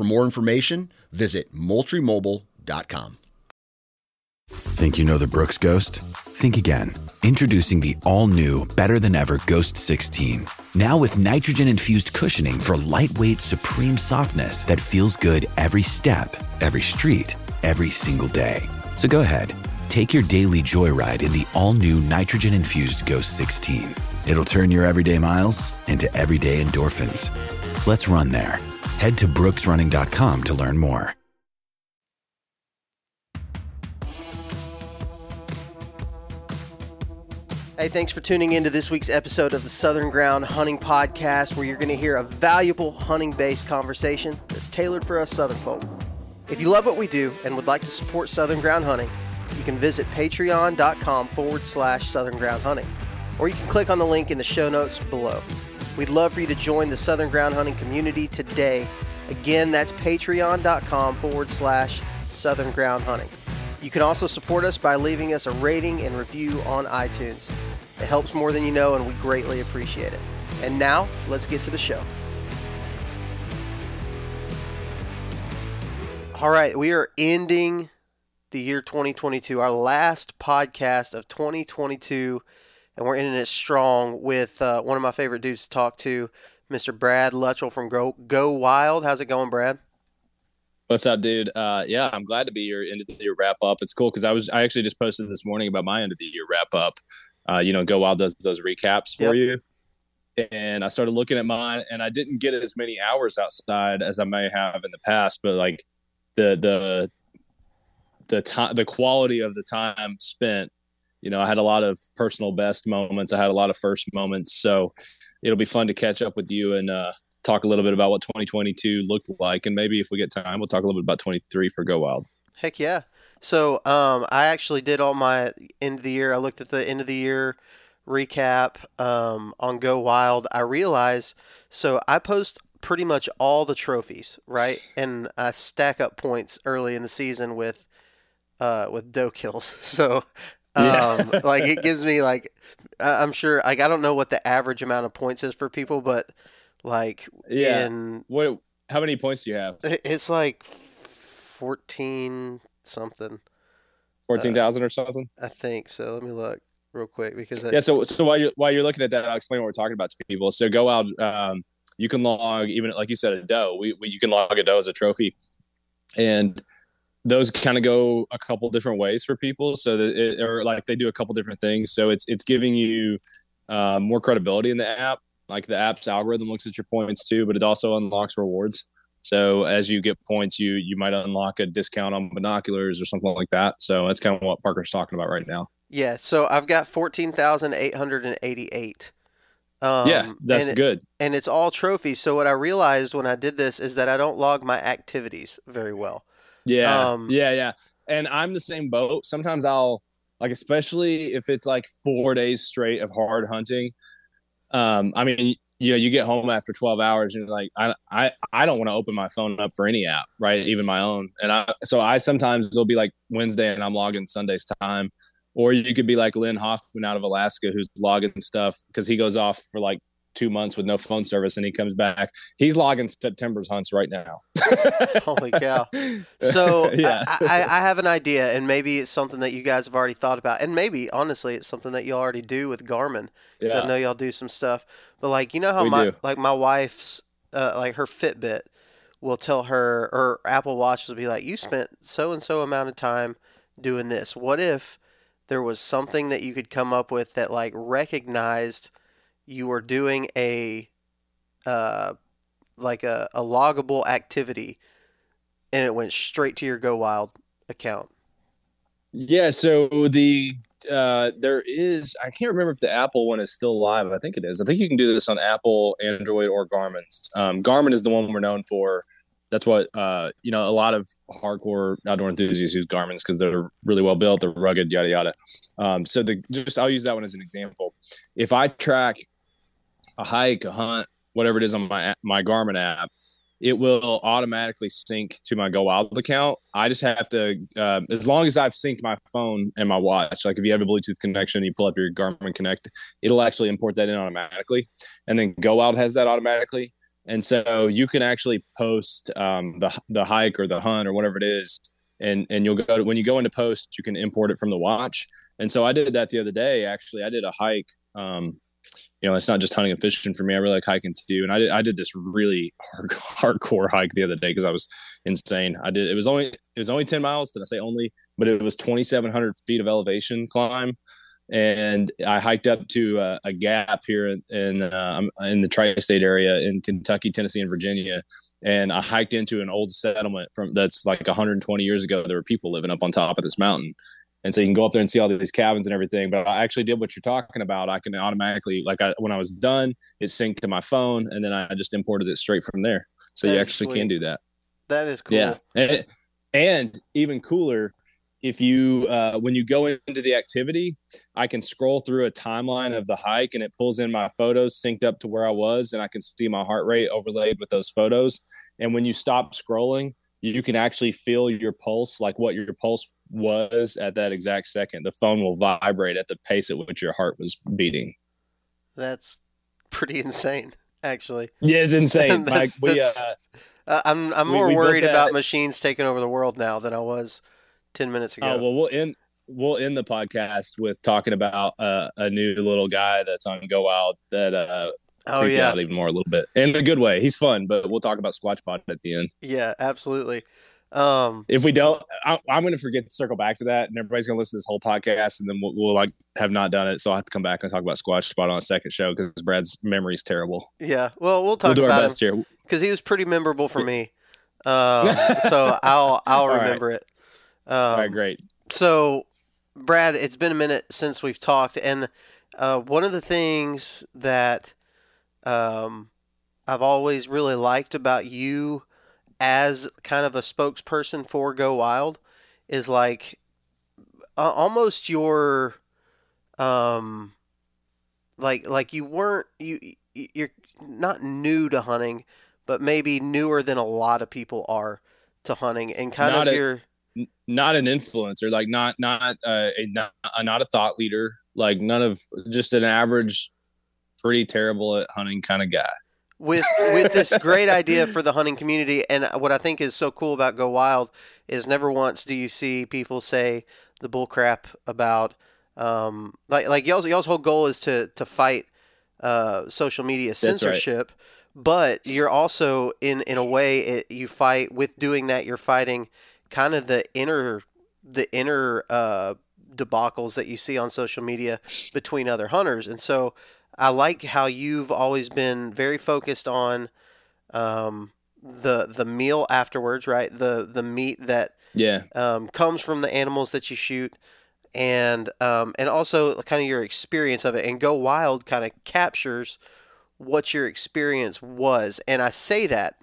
For more information, visit moultriemobile.com. Think you know the Brooks Ghost? Think again. Introducing the all new, better than ever Ghost 16. Now with nitrogen infused cushioning for lightweight, supreme softness that feels good every step, every street, every single day. So go ahead, take your daily joyride in the all new nitrogen infused Ghost 16. It'll turn your everyday miles into everyday endorphins. Let's run there. Head to brooksrunning.com to learn more. Hey, thanks for tuning in to this week's episode of the Southern Ground Hunting Podcast, where you're going to hear a valuable hunting based conversation that's tailored for us Southern folk. If you love what we do and would like to support Southern Ground Hunting, you can visit patreon.com forward slash Southern Ground Hunting, or you can click on the link in the show notes below. We'd love for you to join the Southern Ground Hunting community today. Again, that's patreon.com forward slash Southern Ground Hunting. You can also support us by leaving us a rating and review on iTunes. It helps more than you know, and we greatly appreciate it. And now, let's get to the show. All right, we are ending the year 2022, our last podcast of 2022, and we're ending it strong with uh, one of my favorite dudes to talk to, Mr. Brad Luttrell from Go, Go Wild. How's it going, Brad? What's up, dude? Uh, yeah, I'm glad to be your end of the year wrap up. It's cool because I was I actually just posted this morning about my end of the year wrap up. Uh, you know, Go Wild does those recaps for yep. you, and I started looking at mine, and I didn't get as many hours outside as I may have in the past, but like the the the time the quality of the time spent you know i had a lot of personal best moments i had a lot of first moments so it'll be fun to catch up with you and uh, talk a little bit about what 2022 looked like, and maybe if we get time, we'll talk a little bit about 23 for Go Wild. Heck yeah! So um, I actually did all my end of the year. I looked at the end of the year recap um, on Go Wild. I realized so I post pretty much all the trophies, right? And I stack up points early in the season with uh, with doe kills. So um, like it gives me like I'm sure like I don't know what the average amount of points is for people, but like yeah. in what? How many points do you have? It's like fourteen something. Fourteen thousand uh, or something. I think so. Let me look real quick because yeah. So so while you're while you're looking at that, I'll explain what we're talking about to people. So go out. Um, you can log even like you said a doe. We, we you can log a doe as a trophy, and those kind of go a couple different ways for people. So that it, or like they do a couple different things. So it's it's giving you uh, more credibility in the app like the app's algorithm looks at your points too, but it also unlocks rewards. So as you get points, you you might unlock a discount on binoculars or something like that. So that's kind of what Parker's talking about right now. Yeah. So I've got fourteen thousand eight hundred and eighty-eight. Um, yeah, that's and good. And it's all trophies. So what I realized when I did this is that I don't log my activities very well. Yeah. Um, yeah. Yeah. And I'm the same boat. Sometimes I'll like, especially if it's like four days straight of hard hunting um, I mean, you know, you get home after 12 hours and you're like, I, I, I don't want to open my phone up for any app, right? Even my own. And I, so I sometimes it'll be like Wednesday and I'm logging Sunday's time. Or you could be like Lynn Hoffman out of Alaska who's logging stuff because he goes off for like two months with no phone service, and he comes back. He's logging September's hunts right now. Holy cow! So yeah. I, I, have an idea, and maybe it's something that you guys have already thought about, and maybe honestly, it's something that you already do with Garmin. Yeah. I know y'all do some stuff, but like you know how we my do. like my wife's uh, like her Fitbit will tell her or Apple Watch will be like, you spent so and so amount of time doing this. What if there was something that you could come up with that like recognized you were doing a uh like a, a loggable activity and it went straight to your Go Wild account? Yeah, so the uh, there is I can't remember if the Apple one is still live. I think it is. I think you can do this on Apple, Android, or Garmin's. Um, Garmin is the one we're known for. That's what uh, you know. A lot of hardcore outdoor enthusiasts use Garmin's because they're really well built, they're rugged, yada yada. Um, so the just I'll use that one as an example. If I track a hike, a hunt, whatever it is on my my Garmin app, it will automatically sync to my Go Wild account. I just have to, uh, as long as I've synced my phone and my watch, like if you have a Bluetooth connection, you pull up your Garmin Connect, it'll actually import that in automatically. And then Go Wild has that automatically. And so you can actually post um, the, the hike or the hunt or whatever it is. And, and you'll go to, when you go into post, you can import it from the watch. And so I did that the other day. Actually, I did a hike um, you know, it's not just hunting and fishing for me. I really like hiking too. And I did, I did this really hard, hardcore hike the other day because I was insane. I did, it was only, it was only 10 miles. Did I say only, but it was 2,700 feet of elevation climb. And I hiked up to a, a gap here in, in, uh, in the tri-state area in Kentucky, Tennessee, and Virginia. And I hiked into an old settlement from that's like 120 years ago. There were people living up on top of this mountain and so you can go up there and see all these cabins and everything. But i actually did what you're talking about. I can automatically like I, when i was done it synced to my phone and then i just imported it straight from there. So that you actually sweet. can do that. That is cool. Yeah and, and even cooler if you uh, when you go into the activity i can scroll through a timeline of the hike and it pulls in my photos synced up to where i was and i can see my heart rate overlaid with those photos. And when you stop scrolling you can actually feel your pulse like what your pulse was at that exact second. The phone will vibrate at the pace at which your heart was beating. That's pretty insane, actually. Yeah, it's insane. like we, uh, uh, I'm I'm we, more we worried about machines taking over the world now than I was ten minutes ago. Oh well, we'll end we'll end the podcast with talking about uh, a new little guy that's on Go Wild that uh, oh yeah even more a little bit in a good way. He's fun, but we'll talk about Squatch Pod at the end. Yeah, absolutely. Um, if we don't, I, am going to forget to circle back to that, and everybody's going to listen to this whole podcast, and then we'll, we'll, like have not done it. So I have to come back and talk about Squatch Spot on a second show because Brad's memory is terrible. Yeah, well, we'll talk we'll about best him because he was pretty memorable for me. Um, so I'll I'll remember right. it. Um, All right, great. So, Brad, it's been a minute since we've talked, and uh, one of the things that um, I've always really liked about you as kind of a spokesperson for Go Wild is like uh, almost your um like like you weren't you you're not new to hunting but maybe newer than a lot of people are to hunting and kind not of a, your not an influencer like not not uh, a not, a not a thought leader like none of just an average pretty terrible at hunting kind of guy with with this great idea for the hunting community. And what I think is so cool about Go Wild is never once do you see people say the bull crap about um, like like y'all's y'all's whole goal is to to fight uh, social media censorship. Right. But you're also in in a way it, you fight with doing that. You're fighting kind of the inner the inner uh, debacles that you see on social media between other hunters, and so I like how you've always been very focused on um, the the meal afterwards, right? The the meat that yeah um, comes from the animals that you shoot, and um, and also kind of your experience of it. And Go Wild kind of captures what your experience was. And I say that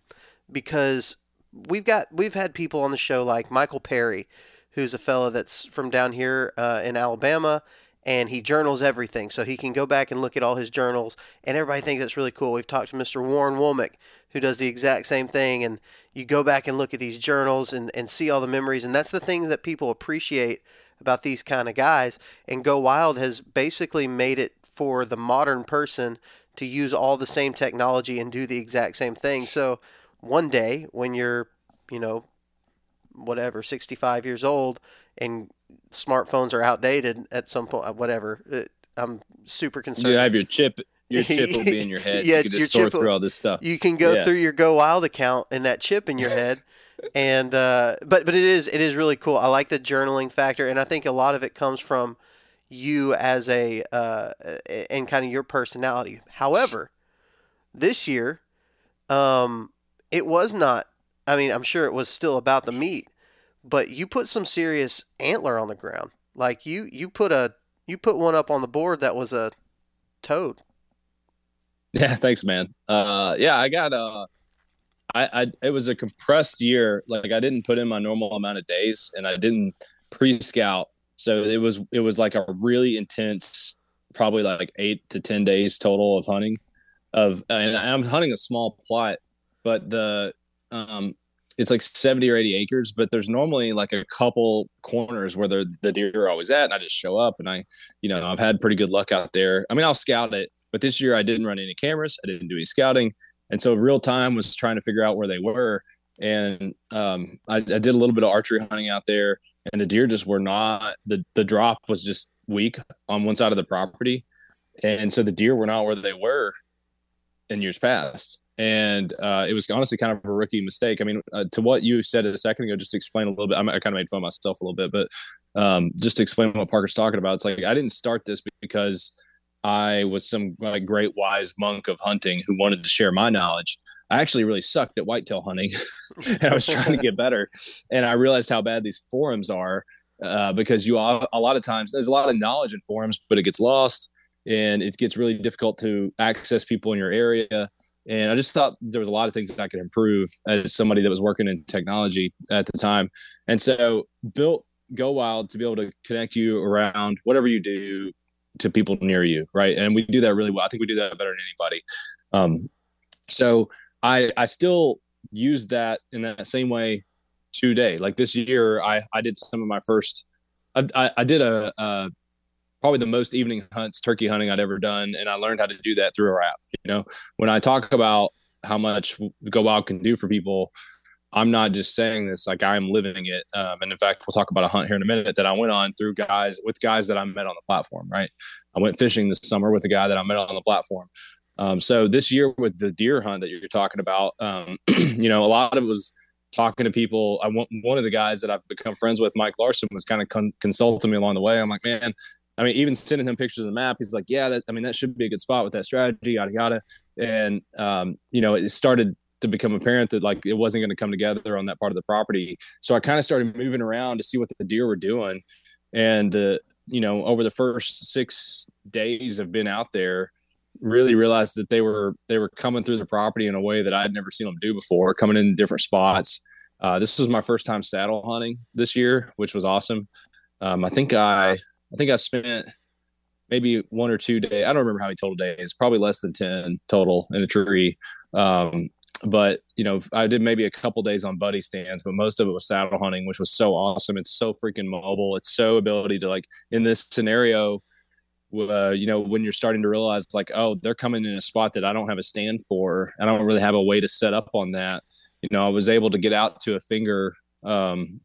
because we've got we've had people on the show like Michael Perry, who's a fellow that's from down here uh, in Alabama and he journals everything. So he can go back and look at all his journals, and everybody thinks that's really cool. We've talked to Mr. Warren Womack, who does the exact same thing, and you go back and look at these journals and, and see all the memories, and that's the thing that people appreciate about these kind of guys. And Go Wild has basically made it for the modern person to use all the same technology and do the exact same thing. So one day when you're, you know, whatever, 65 years old and smartphones are outdated at some point, whatever, it, I'm super concerned. You have your chip your chip will be in your head. yeah, you can just sort through all this stuff. You can go yeah. through your Go Wild account and that chip in your head. and uh, but but it is it is really cool. I like the journaling factor, and I think a lot of it comes from you as a uh, and kind of your personality. However, this year, um, it was not. I mean, I'm sure it was still about the meat, but you put some serious antler on the ground. Like you you put a you put one up on the board that was a toad. Yeah, thanks, man. Uh, yeah, I got uh, I, I it was a compressed year. Like I didn't put in my normal amount of days, and I didn't pre-scout, so it was it was like a really intense, probably like eight to ten days total of hunting. Of and I'm hunting a small plot, but the um it's like 70 or 80 acres, but there's normally like a couple corners where the, deer are always at. And I just show up and I, you know, I've had pretty good luck out there. I mean, I'll scout it, but this year I didn't run any cameras. I didn't do any scouting. And so real time was trying to figure out where they were. And um, I, I did a little bit of archery hunting out there and the deer just were not, the, the drop was just weak on one side of the property. And so the deer were not where they were in years past and uh, it was honestly kind of a rookie mistake. I mean, uh, to what you said a second ago, just explain a little bit. I, I kind of made fun of myself a little bit, but um, just to explain what Parker's talking about, it's like I didn't start this because I was some like great wise monk of hunting who wanted to share my knowledge. I actually really sucked at whitetail hunting, and I was trying to get better. And I realized how bad these forums are uh, because you a lot of times there's a lot of knowledge in forums, but it gets lost and it gets really difficult to access people in your area and I just thought there was a lot of things that I could improve as somebody that was working in technology at the time. And so built Go Wild to be able to connect you around whatever you do to people near you, right? And we do that really well. I think we do that better than anybody. Um, so I I still use that in that same way today. Like this year, I I did some of my first. I I, I did a, a probably the most evening hunts turkey hunting I'd ever done, and I learned how to do that through a app. You know, when I talk about how much Go Wild can do for people, I'm not just saying this; like I'm living it. Um, and in fact, we'll talk about a hunt here in a minute that I went on through guys with guys that I met on the platform. Right, I went fishing this summer with a guy that I met on the platform. Um, so this year with the deer hunt that you're talking about, um, you know, a lot of it was talking to people. I want one of the guys that I've become friends with, Mike Larson, was kind of con- consulting me along the way. I'm like, man, I mean, even sending him pictures of the map, he's like, yeah, that, I mean, that should be a good spot with that strategy, yada, yada. And, um, you know, it started to become apparent that like it wasn't going to come together on that part of the property. So I kind of started moving around to see what the deer were doing. And, uh, you know, over the first six days of being out there, really realized that they were they were coming through the property in a way that I had never seen them do before, coming in different spots. Uh, this was my first time saddle hunting this year, which was awesome. Um, I think I I think I spent maybe one or two days. I don't remember how many total days. Probably less than ten total in a tree. Um, but you know, I did maybe a couple days on buddy stands, but most of it was saddle hunting, which was so awesome. It's so freaking mobile. It's so ability to like in this scenario. Uh, you know, when you're starting to realize like, oh, they're coming in a spot that I don't have a stand for. I don't really have a way to set up on that. You know, I was able to get out to a finger um,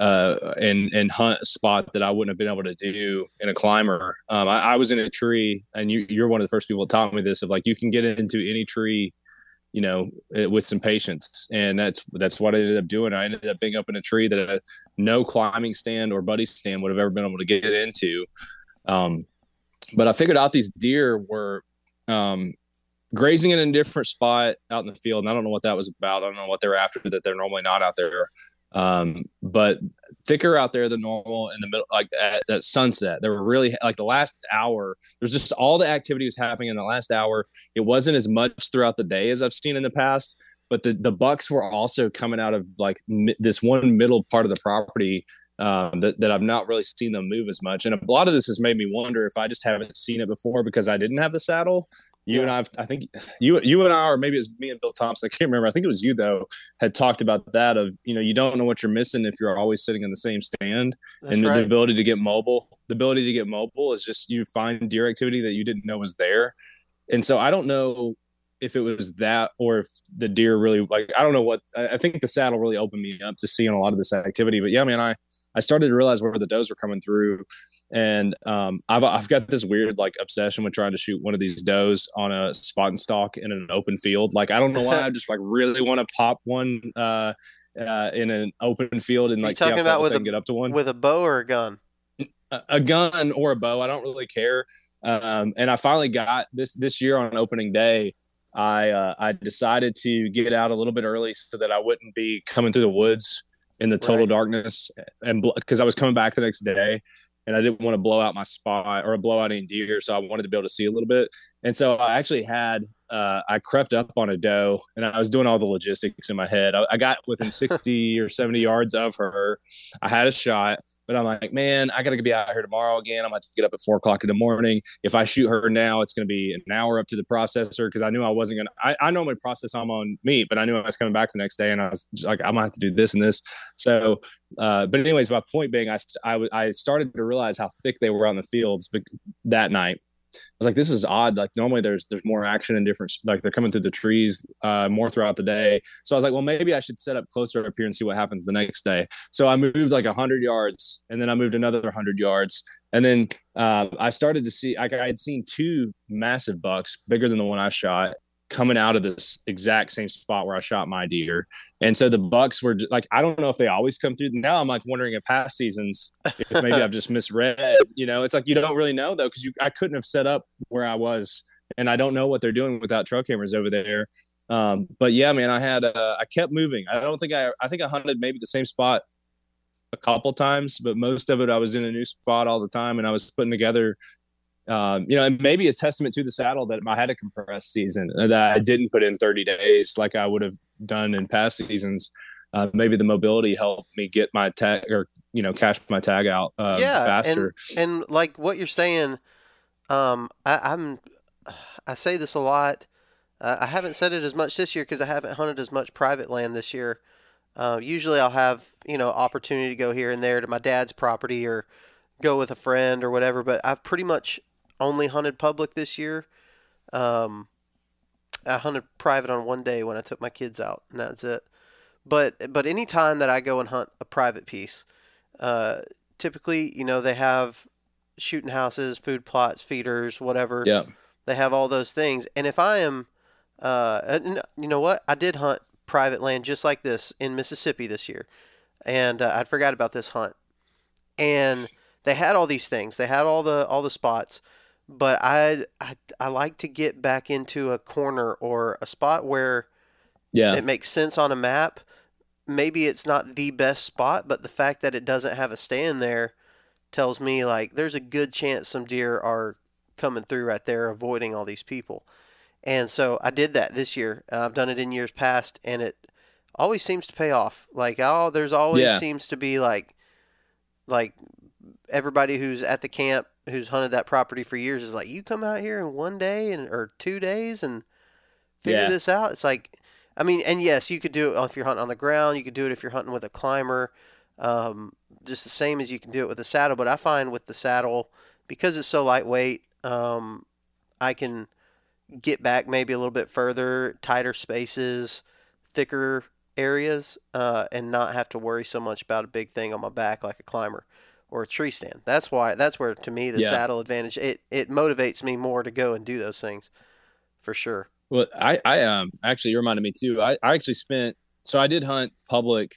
uh, and and hunt a spot that I wouldn't have been able to do in a climber. Um, I, I, was in a tree, and you, you're one of the first people to taught me this of like you can get into any tree, you know, eh, with some patience, and that's that's what I ended up doing. I ended up being up in a tree that no climbing stand or buddy stand would have ever been able to get into. Um, but I figured out these deer were um, grazing in a different spot out in the field, and I don't know what that was about. I don't know what they're after that they're normally not out there um, but thicker out there than normal in the middle, like at, at sunset. There were really like the last hour. There's just all the activity was happening in the last hour. It wasn't as much throughout the day as I've seen in the past, but the the bucks were also coming out of like this one middle part of the property um, that, that I've not really seen them move as much. And a lot of this has made me wonder if I just haven't seen it before because I didn't have the saddle you yeah. and I've, I think you, you and I, or maybe it was me and Bill Thompson. I can't remember. I think it was you though, had talked about that of, you know, you don't know what you're missing if you're always sitting in the same stand That's and right. the ability to get mobile, the ability to get mobile is just, you find deer activity that you didn't know was there. and so I don't know if it was that or if the deer really like I don't know what I think the saddle really opened me up to seeing a lot of this activity. But yeah, man, I I started to realize where the does were coming through, and um, I've I've got this weird like obsession with trying to shoot one of these does on a spot and stalk in an open field. Like I don't know why I just like really want to pop one uh, uh, in an open field and like see how about with I a- can get up to one with a bow or a gun. a- a gun or a bow. I don't really care. Um, and I finally got this this year on opening day. I uh, I decided to get out a little bit early so that I wouldn't be coming through the woods in the total Right. darkness and because I was coming back the next day and I didn't want to blow out my spot or blow out any deer, so I wanted to be able to see a little bit. And so I actually had uh, I crept up on a doe and I was doing all the logistics in my head. I, I got within sixty or seventy yards of her. I had a shot. But I'm like, man, I got to be out here tomorrow again. I'm going to get up at four o'clock in the morning. If I shoot her now, it's to be an hour up to the processor because I knew I wasn't going to. I normally process them on meat, but I knew I was coming back the next day and I was like, I'm to have to do this and this. So, uh, but anyways, my point being, I, I, I started to realize how thick they were on the fields that night. Was like, this is odd. Like normally there's there's more action and different like they're coming through the trees uh, more throughout the day. So I was like, well, maybe I should set up closer up here and see what happens the next day. So I moved like hundred yards, and then I moved another hundred yards, and then uh, I started to see. Like I had seen two massive bucks, bigger than the one I shot, coming out of this exact same spot where I shot my deer. And so the bucks were like, I don't know if they always come through. Now I'm like wondering if past seasons, if maybe I've just misread. You know, it's like you don't really know though because you I couldn't have set up where I was, and I don't know what they're doing without trail cameras over there. Um, but yeah, man, I had uh, I kept moving. I don't think I I think I hunted maybe the same spot a couple times, but most of it I was in a new spot all the time, and I was putting together. Um, you know, and maybe a testament to the saddle that I had a compressed season uh, that I didn't put in 30 days like I would have done in past seasons. Uh, maybe the mobility helped me get my tag or you know cash my tag out uh, yeah, faster. And, and like what you're saying, um, I, I'm I say this a lot. Uh, I haven't said it as much this year because I haven't hunted as much private land this year. Uh, usually, I'll have you know opportunity to go here and there to my dad's property or go with a friend or whatever. But I've pretty much only hunted public this year. Um, I hunted private on one day when I took my kids out, and that's it. But but any time that I go and hunt a private piece, uh, typically you know they have shooting houses, food plots, feeders, whatever. yeah, They have all those things. And if I am, uh, you know what? I did hunt private land just like this in Mississippi this year. And uh, I'd forgot about this hunt. And they had all these things. They had all the all the spots. But I, I I like to get back into a corner or a spot where yeah, it makes sense on a map. Maybe it's not the best spot, but the fact that it doesn't have a stand there tells me like there's a good chance some deer are coming through right there, avoiding all these people. And so I did that this year. Uh, I've done it in years past, and it always seems to pay off. Like oh, there's always Yeah. seems to be like like everybody who's at the camp who's hunted that property for years is like, you come out here in one day and or two days and figure Yeah. this out. It's like, I mean, and yes, you could do it if you're hunting on the ground. You could do it if you're hunting with a climber, um, just the same as you can do it with a saddle. But I find with the saddle because it's so lightweight, um, I can get back maybe a little bit further, tighter spaces, thicker areas, uh, and not have to worry so much about a big thing on my back like a climber or a tree stand. That's why that's where to me the Yeah. saddle advantage it it motivates me more to go and do those things for sure. Well, I, I um actually you reminded me too. I, I actually spent so I did hunt public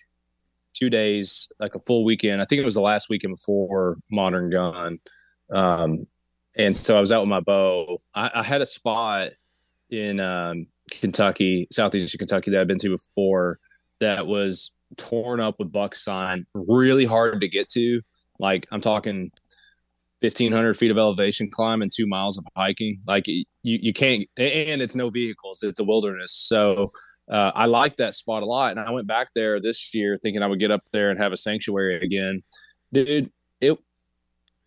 two days, like a full weekend. I think it was the last weekend before Modern Gun. Um, and so I was out with my bow. I, I had a spot in um, Kentucky, southeastern Kentucky that I've been to before that was torn up with buck sign, really hard to get to. Like I'm talking 1500 feet of elevation climb and two miles of hiking. Like you you can't and it's no vehicles it's a wilderness. So uh, i like that spot a lot. And i went back there this year thinking i would get up there and have a sanctuary again. Dude it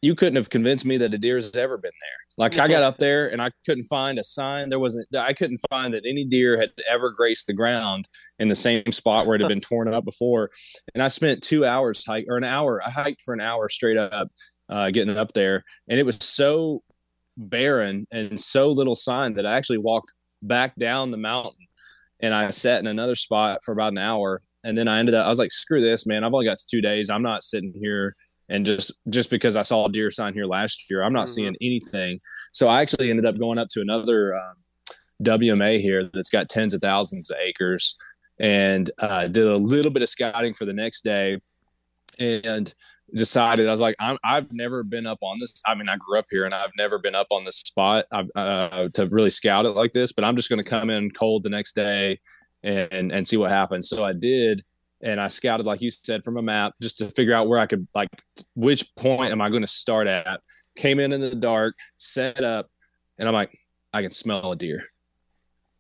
you couldn't have convinced me that a deer has ever been there like i got up there and i couldn't find a sign there wasn't i couldn't find that any deer had ever graced the ground in the same spot where it had been torn up before and i spent two hours hike or an hour i hiked for an hour straight up uh, getting up there, and it was so barren and so little sign that I actually walked back down the mountain and I sat in another spot for about an hour. And then I ended up, I was like, screw this, man. I've only got two days. I'm not sitting here. And just just because I saw a deer sign here last year, I'm not mm-hmm. seeing anything. So I actually ended up going up to another um, WMA here that's got tens of thousands of acres, and uh, did a little bit of scouting for the next day, and decided I was like i have never been up on this. I mean, I grew up here and I've never been up on this spot uh, to really scout it like this. But I'm just going to come in cold the next day and and see what happens. So I did, and I scouted like you said from a map just to figure out where I could like which point am I going to start at. Came in in the dark, set up, and I'm like, I can smell a deer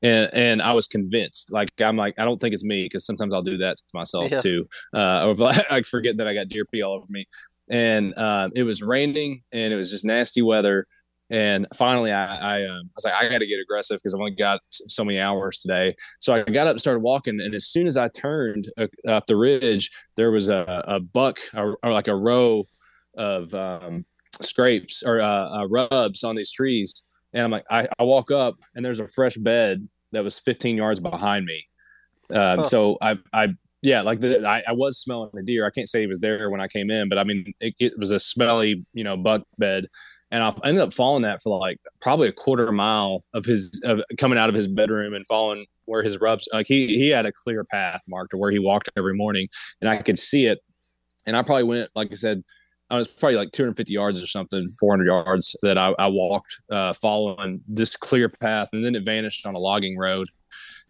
and and I was convinced. Like I'm like I don't think it's me because sometimes I'll do that to myself yeah. too. Uh, or I forget that I got deer pee all over me. And uh, it was raining and it was just nasty weather. And finally, I I, um, I was like I got to get aggressive because I've only got so many hours today. So I got up and started walking. And as soon as I turned uh, up the ridge, there was a, a buck or, or like a row of um, scrapes or uh, uh, rubs on these trees and I'm like, I, I walk up and there's a fresh bed that was 15 yards behind me. Um, huh. So I, I, yeah, like the, I, I, was smelling the deer. I can't say he was there when I came in, but I mean, it, it was a smelly, you know, buck bed. And I ended up following that for like probably a quarter mile of his of coming out of his bedroom and following where his rubs. Like he he had a clear path marked to where he walked every morning, and I could see it. And I probably went, like I said, I was probably like 250 yards or something, 400 yards that I, I walked uh, following this clear path, and then it vanished on a logging road.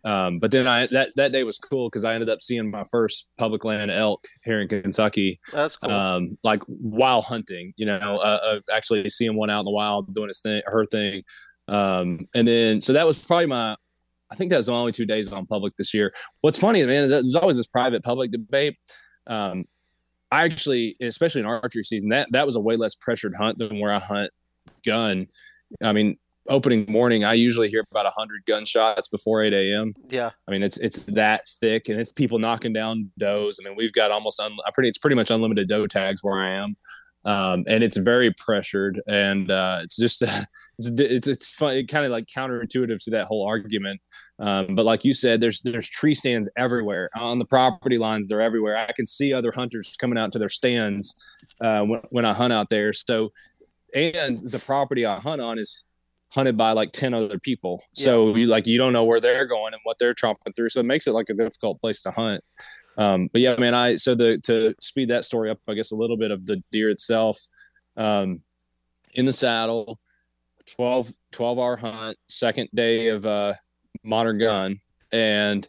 Um, but then I that that day was cool because I ended up seeing my first public land elk here in Kentucky. That's cool. Um, like while hunting, you know, uh, uh, actually seeing one out in the wild doing its thing, her thing. Um, and then so that was probably my. I think that was the only two days on public this year. What's funny, man, is there's always this private public debate. Um, I actually, especially in archery season, that that was a way less pressured hunt than where I hunt gun. I mean, opening morning, I usually hear about hundred gunshots before eight a.m. Yeah, I mean it's it's that thick, and it's people knocking down does. I mean, we've got almost un, pretty it's pretty much unlimited doe tags where I am, um, and it's very pressured, and uh, it's just it's it's it's fun, it kind of like counterintuitive to that whole argument. Um, but like you said, there's there's tree stands everywhere on the property lines. They're everywhere. I can see other hunters coming out to their stands uh, when, when I hunt out there. So, and the property I hunt on is hunted by like 10 other people. Yeah. So you like, you don't know where they're going and what they're tromping through. So it makes it like a difficult place to hunt. Um, but yeah, man, I, so the, to speed that story up, I guess a little bit of the deer itself, um, in the saddle, 12, 12 hour hunt, second day of, uh, modern gun and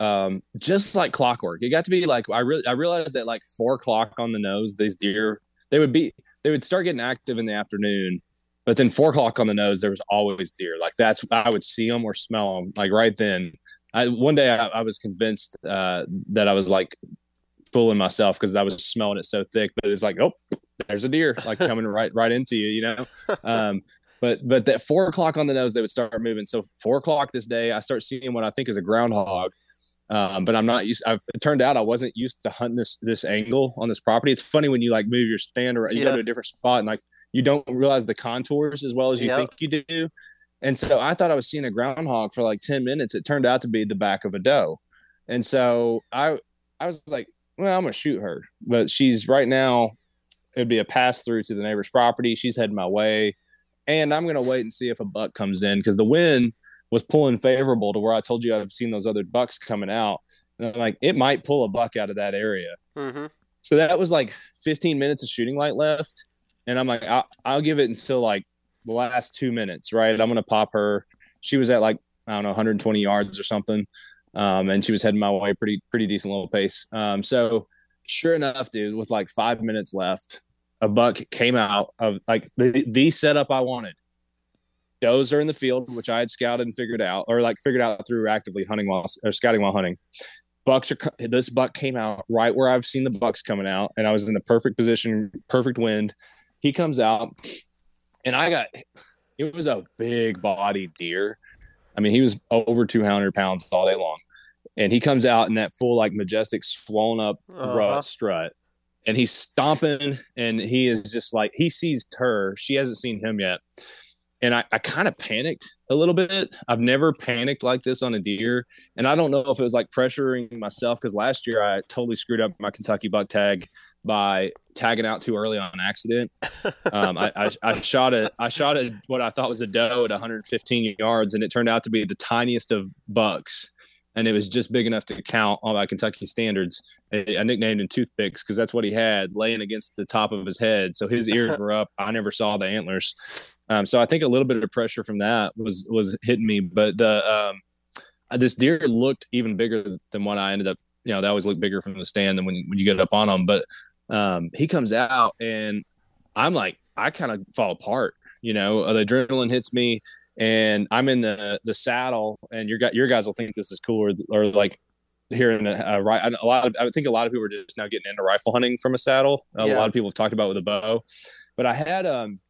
um, just like clockwork. It got to be like I really I realized that like four o'clock on the nose, these deer they would be they would start getting active in the afternoon, but then four o'clock on the nose there was always deer. Like that's I would see them or smell them like right then. I one day I, I was convinced uh, that I was like fooling myself because I was smelling it so thick, but it's like oh there's a deer like coming right right into you, you know. Um, but but that four o'clock on the nose, they would start moving. So four o'clock this day, I start seeing what I think is a groundhog. Um, but I'm not used. I've, it turned out I wasn't used to hunting this this angle on this property. It's funny when you like move your stand or you yeah. go to a different spot and like you don't realize the contours as well as you yep. think you do. And so I thought I was seeing a groundhog for like 10 minutes. It turned out to be the back of a doe. And so I I was like, well, I'm gonna shoot her. But she's right now, it'd be a pass through to the neighbor's property. She's heading my way and I'm going to wait and see if a buck comes in because the wind was pulling favorable to where I told you I've seen those other bucks coming out. And I'm like, it might pull a buck out of that area. Mm-hmm. So that was like 15 minutes of shooting light left. And I'm like, I'll, I'll give it until like the last two minutes, right? I'm to pop her. She was at like, I don't know, 120 yards or something. Um, and she was heading my way pretty, pretty decent little pace. Um, so sure enough, dude, with like five minutes left, a buck came out of like the, the setup I wanted. Does are in the field, which I had scouted and figured out, or like figured out through actively hunting while or scouting while hunting. Bucks are this buck came out right where I've seen the bucks coming out, and I was in the perfect position, perfect wind. He comes out, and I got it was a big body deer. I mean, he was over 200 pounds all day long. And he comes out in that full, like majestic, swollen up uh-huh. strut and he's stomping and he is just like he sees her she hasn't seen him yet and I, I kind of panicked a little bit. I've never panicked like this on a deer. And I don't know if it was like pressuring myself because last year I totally screwed up my Kentucky buck tag by tagging out too early on accident. Um, I, I, I, shot a I shot a what I thought was a doe at 115 yards, and it turned out to be the tiniest of bucks and it was just big enough to count on my Kentucky standards. I, nicknamed him Toothpicks because that's what he had laying against the top of his head. So his ears were up. I never saw the antlers. Um, so I think a little bit of pressure from that was was hitting me. But the um, this deer looked even bigger than what I ended up. You know, they always look bigger from the stand than when when you get up on them. But um, he comes out and I'm like, I kind of fall apart. You know, the adrenaline hits me and I'm in the the saddle, and your your guys will think this is cool, or, or like hearing a, a, a lot of I think a lot of people are just now getting into rifle hunting from a saddle. A yeah. lot of people have talked about with a bow, but I had um,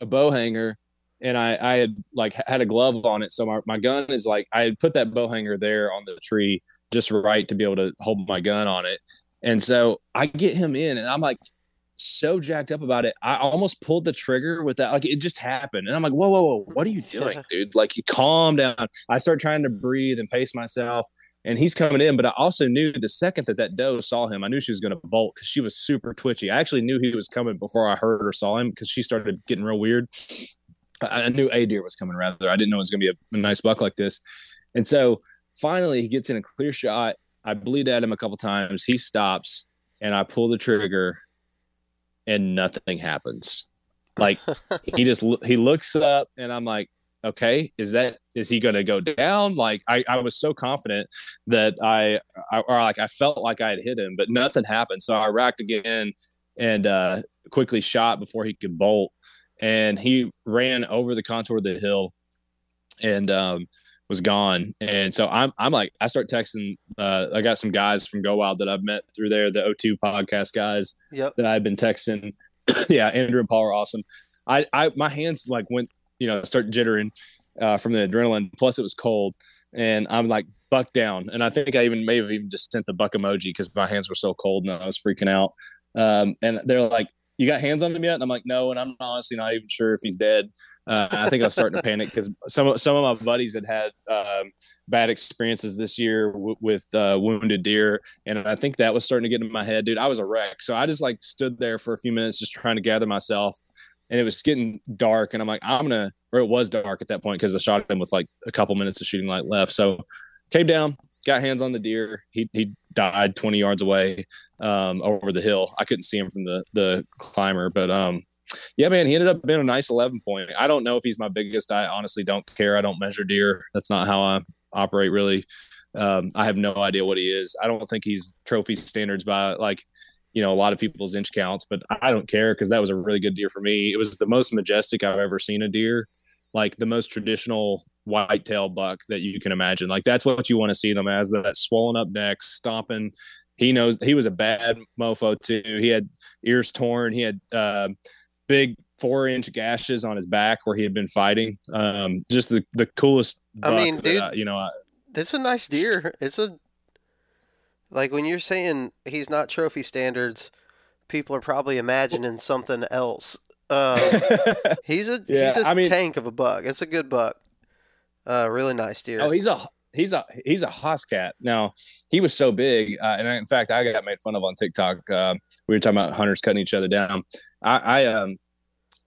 a bow hanger, and I I had like had a glove on it, so my my gun is like I had put that bow hanger there on the tree just right to be able to hold my gun on it, and so I get him in, and I'm like so jacked up about it. I almost pulled the trigger with that. Like it just happened. And I'm like, whoa, whoa, whoa, what are you doing, dude? Like you calm down. I start trying to breathe and pace myself. And he's coming in, but I also knew the second that that doe saw him, I knew she was going to bolt because she was super twitchy. I actually knew he was coming before I heard or saw him because she started getting real weird. I knew a deer was coming rather. I didn't know it was going to be a, a nice buck like this. And so finally he gets in a clear shot. I bleed at him a couple times. He stops and I pull the trigger and nothing happens. Like he just he looks up and I'm like, okay, is that is he going to go down? Like I I was so confident that I, I or like I felt like I had hit him, but nothing happened. So I racked again and uh, quickly shot before he could bolt, and he ran over the contour of the hill and um, was gone. And so I'm I'm like I start texting. Uh, I got some guys from Go Wild that I've met through there, the O2 podcast guys yep. that I've been texting. yeah, Andrew and Paul are awesome. I I my hands like went you know start jittering uh, from the adrenaline. Plus it was cold, and I'm like buck down. And I think I even may have even just sent the buck emoji because my hands were so cold and I was freaking out. Um, and they're like, "You got hands on him yet?" And I'm like, "No." And I'm honestly not even sure if he's dead. Uh, I think I was starting to panic because some of some of my buddies had had um, bad experiences this year w- with uh, wounded deer, and I think that was starting to get in my head, dude. I was a wreck, so I just like stood there for a few minutes, just trying to gather myself, and it was getting dark, and I'm like, I'm gonna, or it was dark at that point because I shot him with like a couple minutes of shooting light left, so came down, got hands on the deer. He he died 20 yards away um, over the hill. I couldn't see him from the the climber, but um, yeah, man, he ended up being a nice 11 point. I don't know if he's my biggest. I honestly don't care. I don't measure deer. That's not how I operate really. Um, I have no idea what he is. I don't think he's trophy standards by like, you know, a lot of people's inch counts, but I don't care because that was a really good deer for me. It was the most majestic I've ever seen a deer, like the most traditional whitetail buck that you can imagine. Like that's what you want to see them as that swollen up neck, stomping. He knows he was a bad mofo too. He had ears torn. He had uh, big four inch gashes on his back where he had been fighting. Um, just the, the coolest. I mean, dude, I, you know, I, it's a nice deer. It's a, like when you're saying he's not trophy standards, people are probably imagining something else. Uh, he's a yeah, he's a I mean, tank of a buck. It's a good buck. Uh, really nice deer. Oh, he's a he's a he's a hoss cat. Now he was so big, uh, and in fact, I got made fun of on TikTok. Uh, we were talking about hunters cutting each other down. I, I um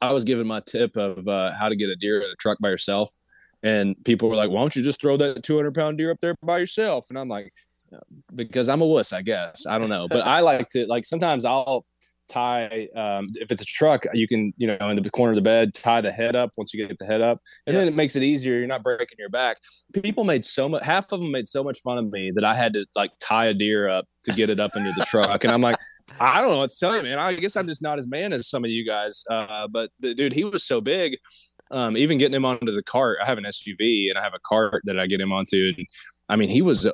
I was given my tip of uh, how to get a deer in a truck by yourself, and people were like, "Why don't you just throw that 200 pound deer up there by yourself?" And I'm like, "Because I'm a wuss, I guess. I don't know, but I like to like sometimes I'll tie um, if it's a truck you can you know in the corner of the bed tie the head up once you get the head up and yeah. then it makes it easier. You're not breaking your back. People made so much half of them made so much fun of me that i had to like tie a deer up to get it up into the truck and i'm like i don't know what to tell you man. I guess i'm just not as man as some of you guys. Uh, but the, dude he was so big um, even getting him onto the cart. I have an suv and i have a cart that i get him onto and i mean he was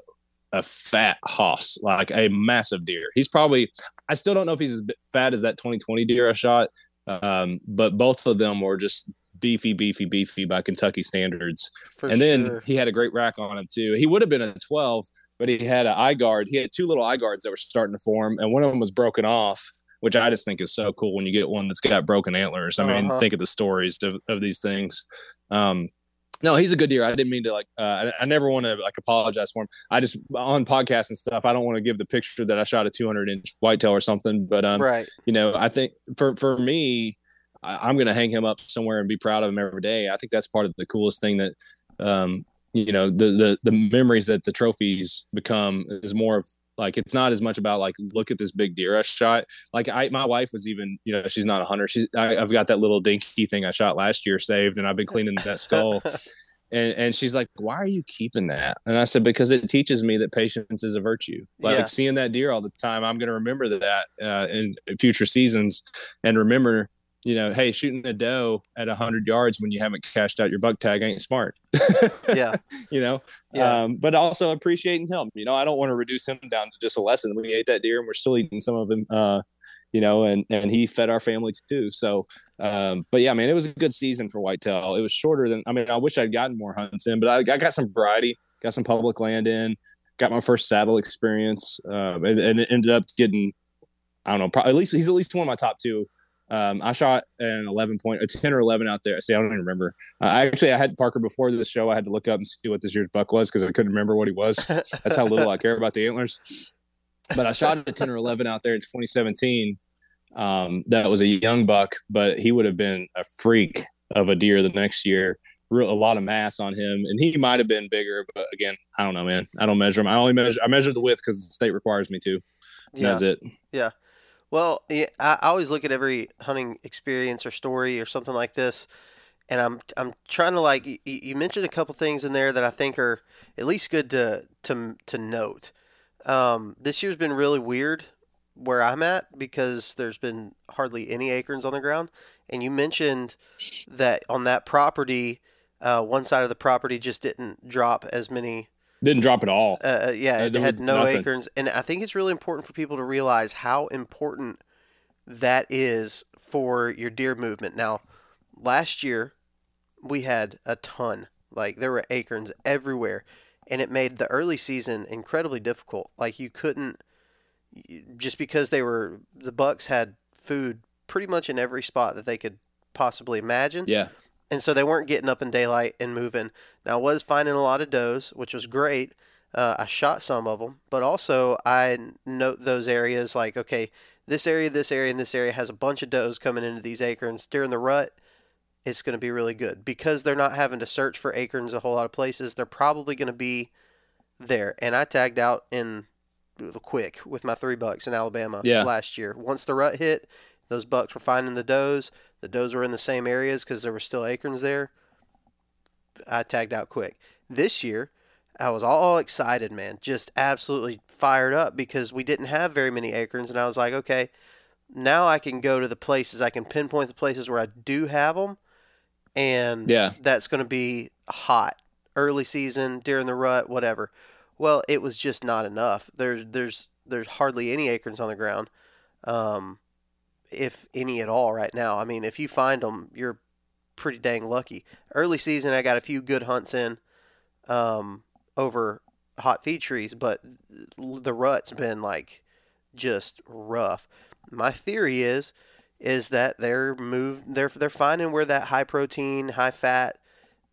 a fat hoss, like a massive deer. He's probably, I still don't know if he's as fat as that 2020 deer I shot, um, but both of them were just beefy, beefy, beefy by Kentucky standards. For and then sure. he had a great rack on him too. He would have been a 12, but he had an eye guard. He had two little eye guards that were starting to form, and one of them was broken off. which I just think is so cool when you get one that's got broken antlers. I mean, uh-huh. think of the stories of, of these things. Um, no, he's a good deer. I didn't mean to like. Uh, I, I, never want to like apologize for him. I just on podcasts and stuff. I don't want to give the picture that I shot a 200 inch whitetail or something. But um, right. You know, I think for for me, I, am going to hang him up somewhere and be proud of him every day. I think that's part of the coolest thing that um, you know the the the memories that the trophies become is more of like it's not as much about like look at this big deer I shot. Like I, my wife was even you know she's not a hunter. She's I, have got that little dinky thing I shot last year saved, and I've been cleaning that skull. and and she's like, "Why are you keeping that?" And I said, "Because it teaches me that patience is a virtue. Like yeah. seeing that deer all the time, I'm going to remember that uh, in future seasons, and remember you know, hey, shooting a doe at 100 yards when you haven't cashed out your buck tag ain't smart. yeah. You know, yeah. Um, but also appreciating him. You know, I don't want to reduce him down to just a lesson. We ate that deer and we're still eating some of him, uh, you know, and, and he fed our family too. So, um, but yeah, man, it was a good season for whitetail. It was shorter than, I mean, I wish I'd gotten more hunts in, but I, I got some variety, got some public land in, got my first saddle experience, um, and, and it ended up getting, I don't know, probably, at least he's at least one of my top two um, I shot an 11 point, a 10 or 11 out there. See, I don't even remember. Uh, I actually, I had Parker before the show. I had to look up and see what this year's buck was because I couldn't remember what he was. That's how little I care about the antlers. But I shot a 10 or 11 out there in 2017. Um, that was a young buck, but he would have been a freak of a deer the next year. Real, a lot of mass on him, and he might have been bigger, but again, I don't know, man. I don't measure him. I only measure I measure the width because the state requires me to. Yeah. That's it. Yeah. Well, I always look at every hunting experience or story or something like this, and I'm I'm trying to like you mentioned a couple things in there that I think are at least good to to to note. Um, this year's been really weird where I'm at because there's been hardly any acorns on the ground, and you mentioned that on that property, uh, one side of the property just didn't drop as many didn't drop at all. Uh, uh yeah, it had no nothing. acorns, and I think it's really important for people to realize how important that is for your deer movement. Now, last year we had a ton, like there were acorns everywhere, and it made the early season incredibly difficult. Like you couldn't just because they were the bucks had food pretty much in every spot that they could possibly imagine. Yeah and so they weren't getting up in daylight and moving. Now I was finding a lot of does, which was great. Uh, I shot some of them, but also I note those areas like okay, this area, this area, and this area has a bunch of does coming into these acorns during the rut. It's going to be really good because they're not having to search for acorns a whole lot of places. They're probably going to be there. And I tagged out in quick with my three bucks in Alabama yeah. last year. Once the rut hit, those bucks were finding the does. The does were in the same areas because there were still acorns there. I tagged out quick. This year, I was all excited, man, just absolutely fired up because we didn't have very many acorns, and I was like, okay, now I can go to the places, I can pinpoint the places where I do have them, and yeah, that's going to be hot early season during the rut, whatever. Well, it was just not enough. There's there's there's hardly any acorns on the ground. Um, if any at all, right now. I mean, if you find them, you're pretty dang lucky. Early season, I got a few good hunts in um, over hot feed trees, but the rut's been like just rough. My theory is is that they're moved they're they're finding where that high protein, high fat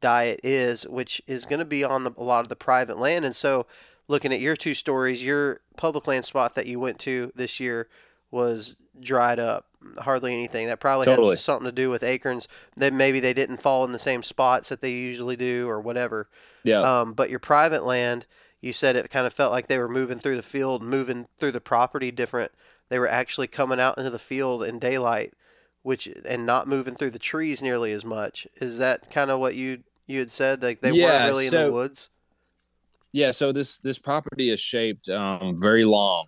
diet is, which is going to be on the, a lot of the private land. And so, looking at your two stories, your public land spot that you went to this year was dried up. Hardly anything. That probably totally. had something to do with acorns. That maybe they didn't fall in the same spots that they usually do, or whatever. Yeah. Um, but your private land, you said it kind of felt like they were moving through the field, moving through the property different. They were actually coming out into the field in daylight, which and not moving through the trees nearly as much. Is that kind of what you you had said? Like they yeah, weren't really so, in the woods. Yeah. So this this property is shaped um, very long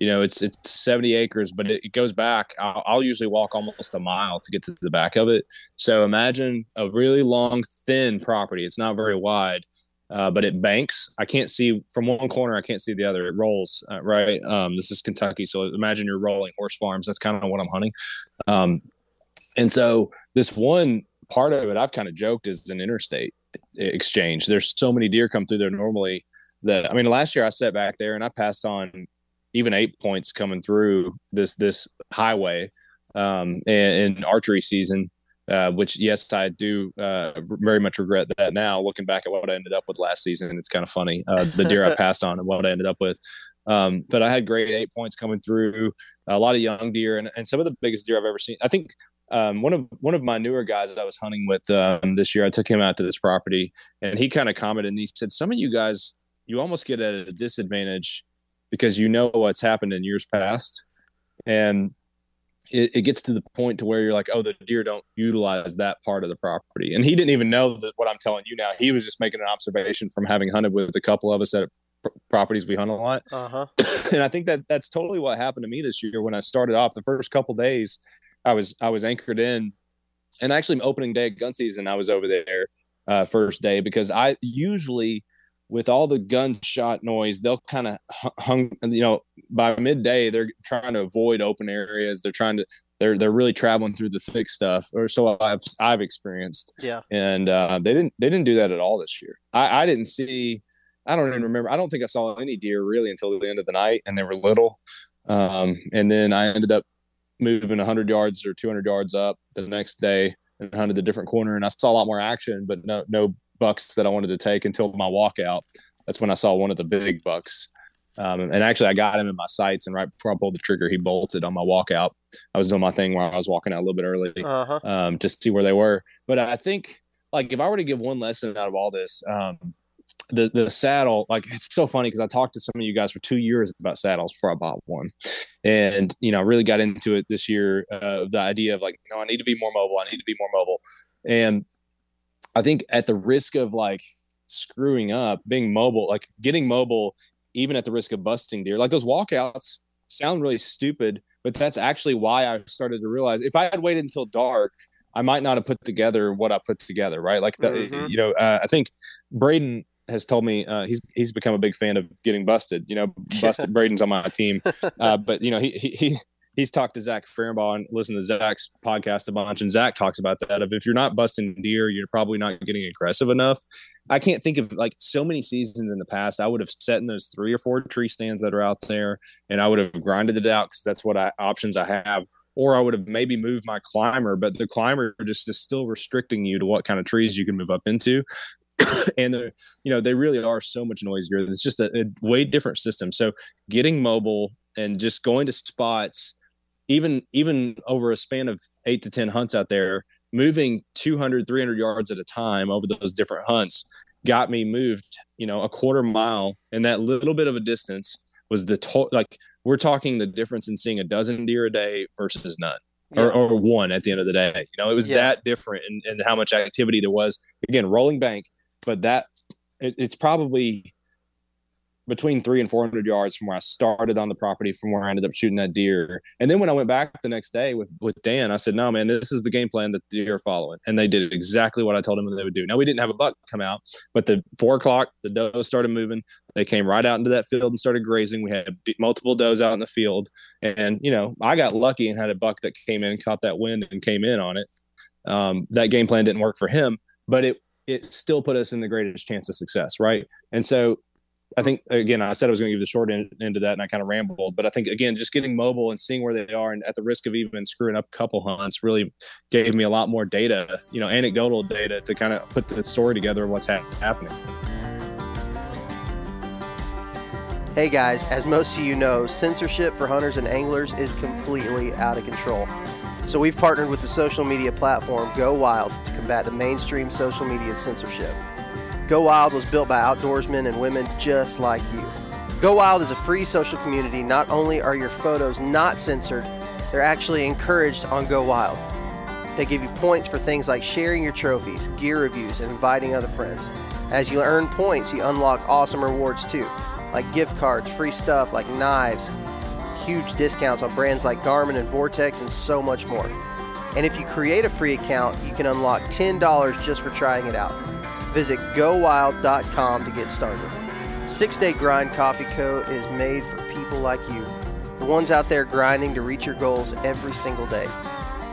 you know it's it's 70 acres but it, goes back I'll, I'll, usually walk almost a mile to get to the back of it. So imagine a really long thin property. It's not very wide uh, but it banks. I can't see from one corner i can't see the other. It rolls uh, right um, this is kentucky so imagine you're rolling horse farms. That's kind of what i'm hunting. Um, and so this one part of it i've kind of joked is an interstate exchange. There's so many deer come through there normally that i mean last year i sat back there and i passed on even eight points coming through this this highway um, in, in archery season. Uh, which yes, I do uh, very much regret that now. Looking back at what I ended up with last season, it's kind of funny uh, the deer I passed on and what I ended up with. Um, but I had great eight points coming through, a lot of young deer, and, and some of the biggest deer I've ever seen. I think um, one of one of my newer guys that I was hunting with um, this year, I took him out to this property, and he kind of commented and he said, "Some of you guys, you almost get at a disadvantage because you know what's happened in years past, and it, it, gets to the point to where you're like, oh, the deer don't utilize that part of the property. And he didn't even know that what I'm telling you now. He was just making an observation from having hunted with a couple of us at properties we hunt a lot. Uh-huh. and I think that that's totally what happened to me this year when I started off. The first couple days, I was I was anchored in, and actually opening day of gun season, I was over there uh, first day because I usually with all the gunshot noise, they'll kind of hung, you know, by midday, they're trying to avoid open areas. They're trying to, they're, they're really traveling through the thick stuff or so I've, I've experienced. Yeah. And, uh, they didn't, they didn't do that at all this year. I, I didn't see, I don't even remember. I don't think I saw any deer really until the end of the night and they were little. Um, and then I ended up moving 100 yards or 200 yards up the next day and hunted a different corner and I saw a lot more action, but no, no bucks that I wanted to take until my walkout. That's when I saw one of the big bucks. Um, and actually, I got him in my sights, and right before I pulled the trigger, he bolted on my walkout. I was doing my thing while I was walking out a little bit early uh-huh. um, to see where they were. But I think, like, if I were to give one lesson out of all this, um, the the saddle, like, it's so funny because I talked to some of you guys for two years about saddles before I bought one, and you know, really got into it this year. Uh, the idea of like, no, I need to be more mobile. I need to be more mobile, and I think at the risk of like screwing up, being mobile, like getting mobile, even at the risk of busting deer, like those walkouts sound really stupid, but that's actually why I started to realize if I had waited until dark, I might not have put together what I put together, right? Like, the, mm-hmm. you know, uh, I think Braden has told me uh, he's he's become a big fan of getting busted. You know, busted Braden's on my team, uh, but you know he he he's talked to Zach Fairbaugh and listened to Zach's podcast a bunch, and Zach talks about that. Of if you're not busting deer, you're probably not getting aggressive enough. I can't think of like so many seasons in the past. I would have set in those three or four tree stands that are out there, and I would have grinded it out because that's what I, options I have. Or I would have maybe moved my climber, but the climber just is still restricting you to what kind of trees you can move up into. and they're, you know, they really are so much noisier. It's just a, a way different system. So getting mobile and just going to spots even even over a span of eight to ten hunts out there moving 200 300 yards at a time over those different hunts got me moved you know a quarter mile and that little bit of a distance was the to- like we're talking the difference in seeing a dozen deer a day versus none yeah. or, or, one at the end of the day you know it was yeah. that different in, in, how much activity there was again rolling bank but that it, it's probably between three and 400 yards from where I started on the property from where I ended up shooting that deer. And then when I went back the next day with, with Dan, I said, no, man, this is the game plan that the deer are following. And they did exactly what I told them they would do. Now we didn't have a buck come out, but the four o'clock, the doe started moving. They came right out into that field and started grazing. We had multiple does out in the field. And, you know, I got lucky and had a buck that came in, caught that wind and came in on it. Um, that game plan didn't work for him, but it, it still put us in the greatest chance of success. Right. And so I think again, I said I was going to give the short end, end of that, and I kind of rambled. But I think again, just getting mobile and seeing where they are, and at the risk of even screwing up a couple hunts, really gave me a lot more data, you know, anecdotal data to kind of put the story together of what's ha- happening. Hey guys, as most of you know, censorship for hunters and anglers is completely out of control. So we've partnered with the social media platform Go Wild to combat the mainstream social media censorship. Go Wild was built by outdoorsmen and women just like you. Go Wild is a free social community. Not only are your photos not censored, they're actually encouraged on Go Wild. They give you points for things like sharing your trophies, gear reviews, and inviting other friends. As you earn points, you unlock awesome rewards too, like gift cards, free stuff like knives, huge discounts on brands like Garmin and Vortex, and so much more. And if you create a free account, you can unlock $10 just for trying it out. Visit gowild.com to get started. Six Day Grind Coffee Co. is made for people like you, the ones out there grinding to reach your goals every single day.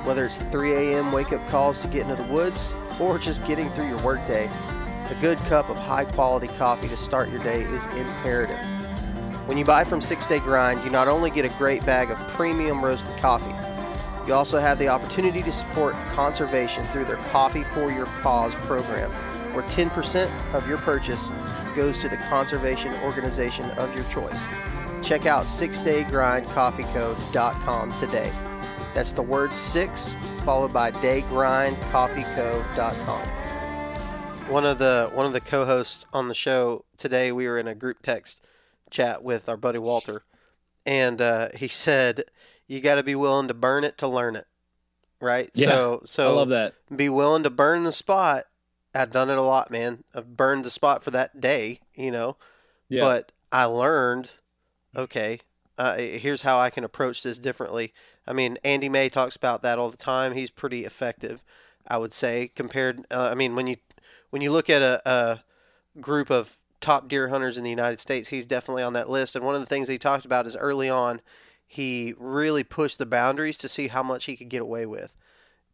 Whether it's 3 a.m. wake up calls to get into the woods or just getting through your workday, a good cup of high quality coffee to start your day is imperative. When you buy from Six Day Grind, you not only get a great bag of premium roasted coffee, you also have the opportunity to support conservation through their Coffee for Your Cause program, where 10% of your purchase goes to the conservation organization of your choice. Check out 6daygrindcoffeeco.com today. That's the word 6 followed by daygrindcoffeeco.com. One of the one of the co-hosts on the show today, we were in a group text chat with our buddy Walter, and uh, he said, "You got to be willing to burn it to learn it." Right? Yeah, so, so I love that. Be willing to burn the spot. I've done it a lot, man. I've burned the spot for that day, you know. Yeah. But I learned, okay, uh, here's how I can approach this differently. I mean, Andy May talks about that all the time. He's pretty effective, I would say, compared. Uh, I mean, when you when you look at a, a group of top deer hunters in the United States, he's definitely on that list. And one of the things he talked about is early on, he really pushed the boundaries to see how much he could get away with.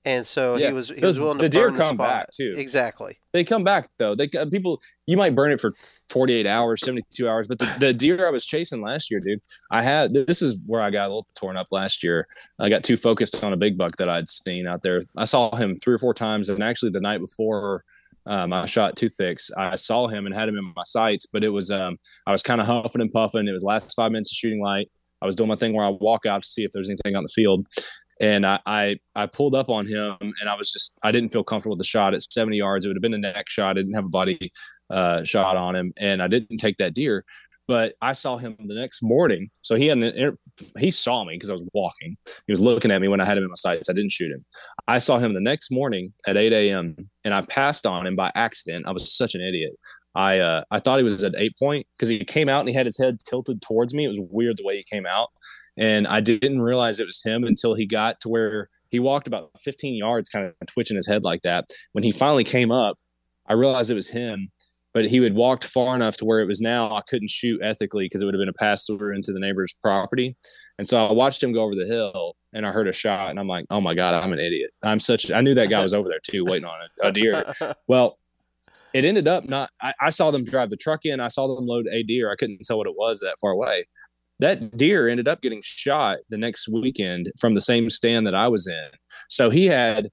And so Yeah. he was he Those- was willing the to deer burn the come spot. back, too. Exactly. They come back though. They uh, people you might burn it for 48 hours, 72 hours, but the, the deer I was chasing last year, dude, I had this is where I got a little torn up last year. I got too focused on a big buck that I'd seen out there. I saw him three or four times, and actually the night before um, I shot toothpicks, I saw him and had him in my sights, but it was um, I was kind of huffing and puffing. It was last five minutes of shooting light. I was doing my thing where I walk out to see if there's anything on the field and I, I I pulled up on him and I was just I didn't feel comfortable with the shot at 70 yards. It would have been a neck shot. I didn't have a body uh, shot on him, and I didn't take that deer. But I saw him the next morning, so he had an, he saw me because I was walking. He was looking at me when I had him in my sights. I didn't shoot him. I saw him the next morning at 8 a.m. and I passed on him by accident. I was such an idiot. I uh, I thought he was at eight point because he came out and he had his head tilted towards me. It was weird the way he came out and I didn't realize it was him until he got to where he walked about 15 yards, kind of twitching his head like that. When he finally came up, I realized it was him, but he had walked far enough to where it was now I couldn't shoot ethically because it would have been a pass through into the neighbor's property. And so I watched him go over the hill and I heard a shot and I'm like, oh my God, I'm an idiot. I'm such, I knew that guy was over there too, waiting on a, a deer. Well, it ended up not, I, I saw them drive the truck in. I saw them load a deer. I couldn't tell what it was that far away that deer ended up getting shot the next weekend from the same stand that I was in. So he had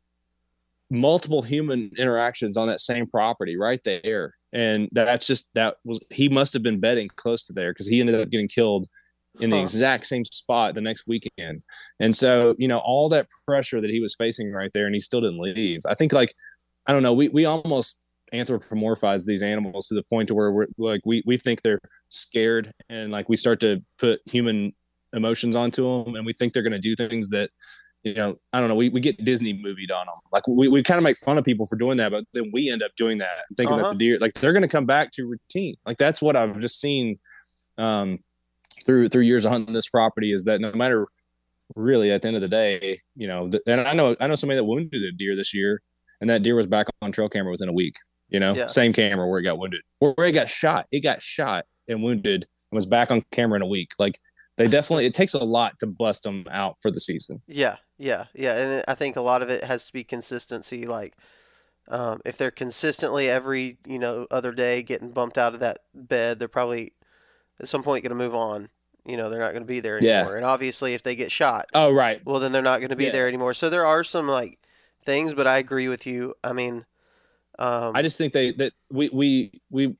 multiple human interactions on that same property right there. And that's just that was he must have been betting close to there because he ended up getting killed in the Huh. exact same spot the next weekend. And so, you know, all that pressure that he was facing right there and he still didn't leave. I think like I don't know, we we almost anthropomorphize these animals to the point to where we're like we we think they're scared and like we start to put human emotions onto them and we think they're going to do things that you know i don't know we, we get disney movied on them like we, we kind of make fun of people for doing that but then we end up doing that thinking Uh-huh. that the deer like they're going to come back to routine like that's what i've just seen um through through years of hunting this property is that no matter really at the end of the day you know th- and i know i know somebody that wounded a deer this year and that deer was back on trail camera within a week you know Yeah. same camera where it got wounded where where it got shot it got shot and wounded and was back on camera in a week like they definitely it takes a lot to bust them out for the season Yeah, yeah, yeah, and I think a lot of it has to be consistency. Like, um, if they're consistently every you know other day getting bumped out of that bed, they're probably at some point going to move on. You know, they're not going to be there Yeah. anymore. And obviously, if they get shot, oh right well, then they're not going to be Yeah. there anymore. So there are some like things, but I agree with you. I mean, um, I just think they that we we we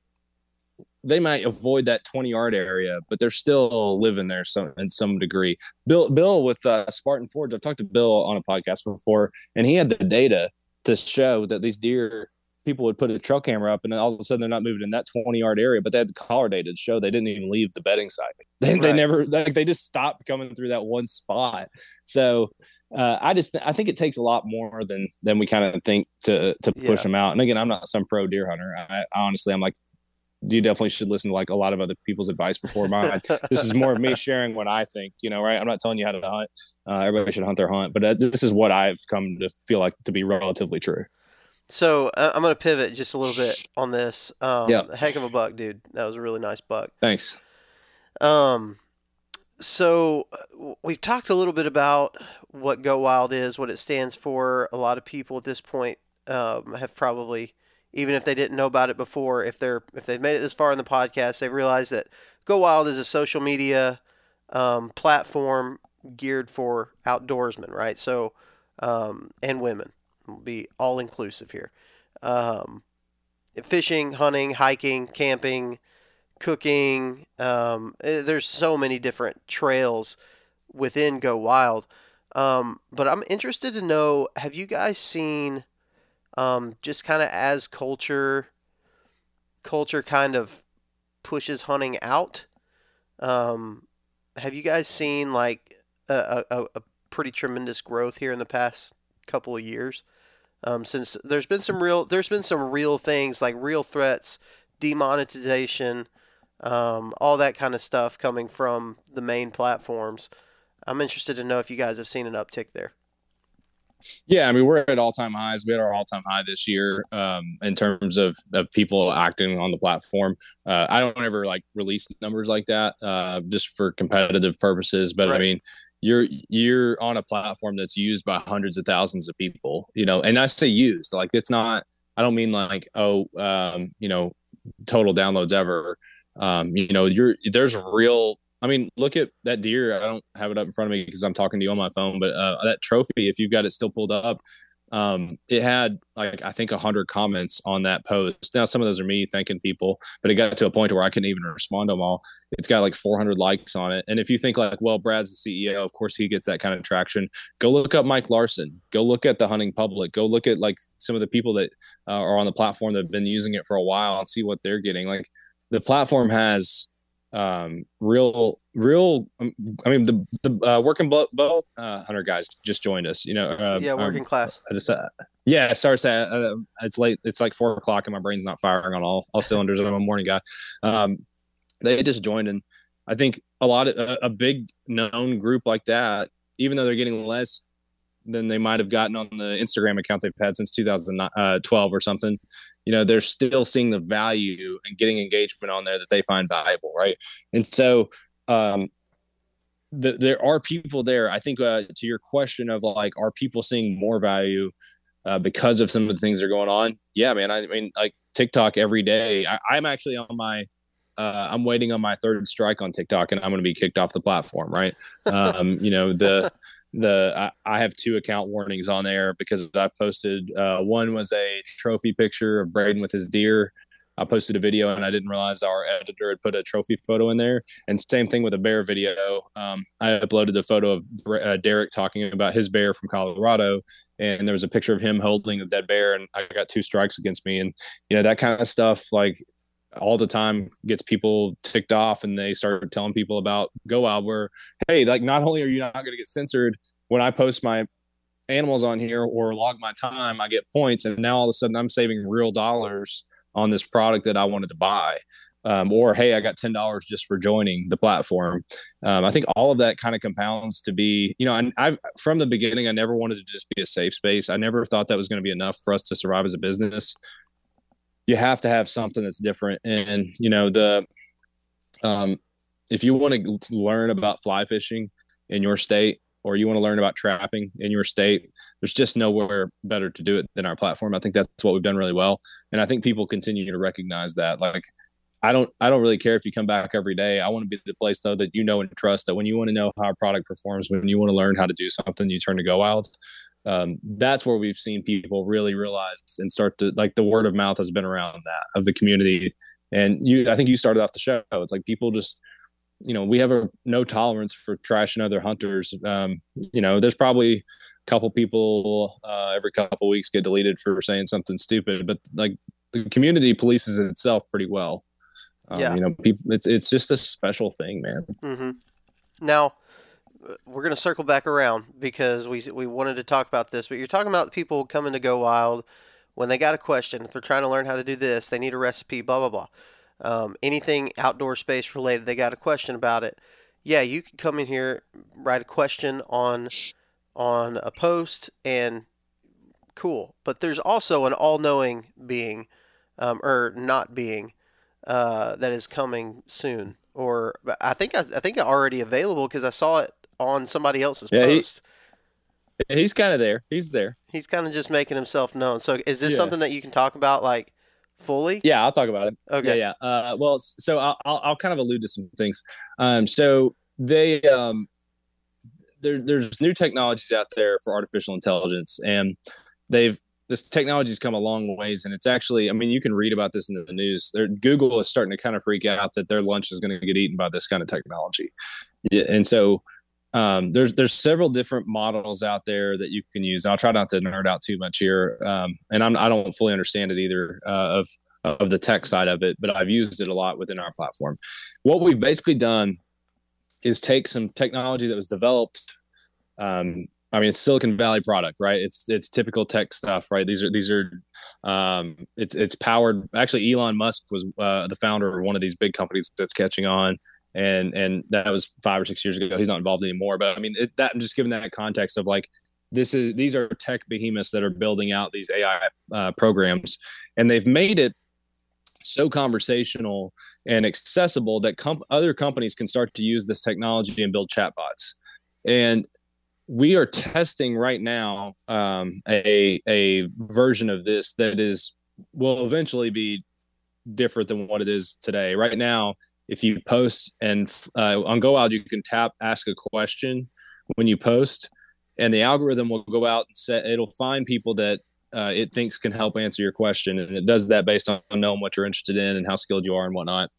they might avoid that 20 yard area, but they're still living there some in some degree. Bill Bill with uh, Spartan Forge, I've talked to Bill on a podcast before, and he had the data to show that these deer people would put a trail camera up and all of a sudden they're not moving in that 20 yard area, but they had the collar data to show they didn't even leave the bedding site. They, they never like they just stopped coming through that one spot. So uh, I just I think it takes a lot more than than we kind of think to to push Yeah. them out. And again, I'm not some pro deer hunter. I, I honestly I'm like you definitely should listen to like a lot of other people's advice before mine. this is more of me sharing what I think, you know, right? I'm not telling you how to hunt. Uh, everybody should hunt their hunt, but uh, this is what I've come to feel like to be relatively true. so uh, I'm going to pivot just a little bit on this. Um, Yeah. heck of a buck, dude. That was a really nice buck. Thanks. Um, so we've talked a little bit about what Go Wild is, what it stands for. A lot of people at this point um, have probably, even if they didn't know about it before, if they're if they've made it this far in the podcast, they realize that Go Wild is a social media um, platform geared for outdoorsmen, right? So, um, and women will be all inclusive here. Um, fishing, hunting, hiking, camping, cooking. Um, eh, there's so many different trails within Go Wild. Um, but I'm interested to know have you guys seen um, just kind of as culture culture kind of pushes hunting out? Um, have you guys seen like a, a, a pretty tremendous growth here in the past couple of years? Um, since there's been some real there's been some real things like real threats, demonetization, um, all that kind of stuff coming from the main platforms. I'm interested to know if you guys have seen an uptick there. Yeah, I mean we're at all time highs. We had our all time high this year um, in terms of, of people acting on the platform. Uh, I don't ever like release numbers like that uh, just for competitive purposes, but right. I mean you're you're on a platform that's used by hundreds of thousands of people. You know, and I say used like it's not. I don't mean like oh um, you know total downloads ever. Um, you know, you're there's real I mean, look at that deer. I don't have it up in front of me because I'm talking to you on my phone, but uh, that trophy, if you've got it still pulled up, um, it had like I think hundred comments on that post. Now some of those are me thanking people, but it got to a point where I couldn't even respond to them all. It's got like 400 likes on it, and if you think like, well, Brad's the CEO, of course he gets that kind of traction. Go look up Mike Larson. Go look at the hunting public. Go look at like some of the people that uh, are on the platform that have been using it for a while and see what they're getting. Like the platform has um, real, real. Um, I mean, the the uh, working bow, bow uh, hunter guys just joined us. You know, uh, yeah, working um, class. I just, uh, yeah, sorry, uh, it's late. It's like four o'clock, and my brain's not firing on all all cylinders. I'm a morning guy. Um, they just joined, and I think a lot of a, a big known group like that, even though they're getting less than they might have gotten on the Instagram account they've had since 2012 uh, or something you know they're still seeing the value and getting engagement on there that they find valuable right and so um the, there are people there i think uh, to your question of like are people seeing more value uh, because of some of the things that are going on yeah man i mean like tiktok every day I, i'm actually on my uh, I'm waiting on my third strike on TikTok, and I'm going to be kicked off the platform. Right? Um, you know the the I, I, have two account warnings on there because I've posted uh, one was a trophy picture of Braden with his deer. I posted a video and I didn't realize our editor had put a trophy photo in there. And same thing with a bear video. Um, I uploaded a photo of uh, Derek talking about his bear from Colorado, and there was a picture of him holding a dead bear, and I got two strikes against me. And you know that kind of stuff, like all the time gets people ticked off and they start telling people about Go Wild where hey like not only are you not going to get censored when i post my animals on here or log my time i get points and now all of a sudden i'm saving real dollars on this product that i wanted to buy. Um, or hey i got $10 just for joining the platform. Um, i think all of that kind of compounds to be you know I, i've from the beginning i never wanted to just be a safe space. I never thought that was going to be enough for us to survive as a business you have to have something that's different. And you know the um, if you want to learn about fly fishing in your state or you want to learn about trapping in your state, there's just nowhere better to do it than our platform. I think that's what we've done really well. And I think people continue to recognize that. Like, I don't, I don't really care if you come back every day. I want to be the place though that you know and trust that when you want to know how a product performs, when you want to learn how to do something, you turn to Go Wild um, that's where we've seen people really realize and start to like the word of mouth has been around that of the community. And you, I think you started off the show. It's like people just, you know, we have a no tolerance for trashing other hunters. Um, you know, there's probably a couple people uh, every couple weeks get deleted for saying something stupid, but like the community polices itself pretty well. Um, yeah, you know, people, it's it's just a special thing, man. Mm-hmm. Now, we're going to circle back around because we we wanted to talk about this, but you're talking about people coming to go wild when they got a question. If they're trying to learn how to do this, they need a recipe, blah blah blah. Um, anything outdoor space related, they got a question about it. Yeah, you can come in here, write a question on on a post, and cool. But there's also an all-knowing being, um, or not being, uh, that is coming soon. Or I think I, I think already available because I saw it on somebody else's yeah, post. He, he's kind of there. He's there. He's kind of just making himself known. So is this yeah. something that you can talk about like fully? Yeah, I'll talk about it. Okay. Yeah, yeah. Uh, well, so I'll, I'll, I'll kind of allude to some things. Um, so they um, there, there's new technologies out there for artificial intelligence, and they've this technology's come a long ways, and it's actually, I mean, you can read about this in the news. They're, Google is starting to kind of freak out that their lunch is going to get eaten by this kind of technology, and so um, there's there's several different models out there that you can use. I'll try not to nerd out too much here, um, and I'm I don't fully understand it either uh, of of the tech side of it, but I've used it a lot within our platform. What we've basically done is take some technology that was developed. Um, I mean, it's Silicon Valley product, right? It's it's typical tech stuff, right? These are these are um, it's it's powered. Actually, Elon Musk was uh, the founder of one of these big companies that's catching on, and and that was five or six years ago. He's not involved anymore, but I mean, it, that I'm just giving that context of like this is these are tech behemoths that are building out these AI uh, programs, and they've made it so conversational and accessible that com- other companies can start to use this technology and build chatbots. And we are testing right now um, a a version of this that is will eventually be different than what it is today. Right now, if you post and uh, on Go Wild, you can tap ask a question when you post, and the algorithm will go out and set. It'll find people that uh, it thinks can help answer your question, and it does that based on knowing what you're interested in and how skilled you are and whatnot.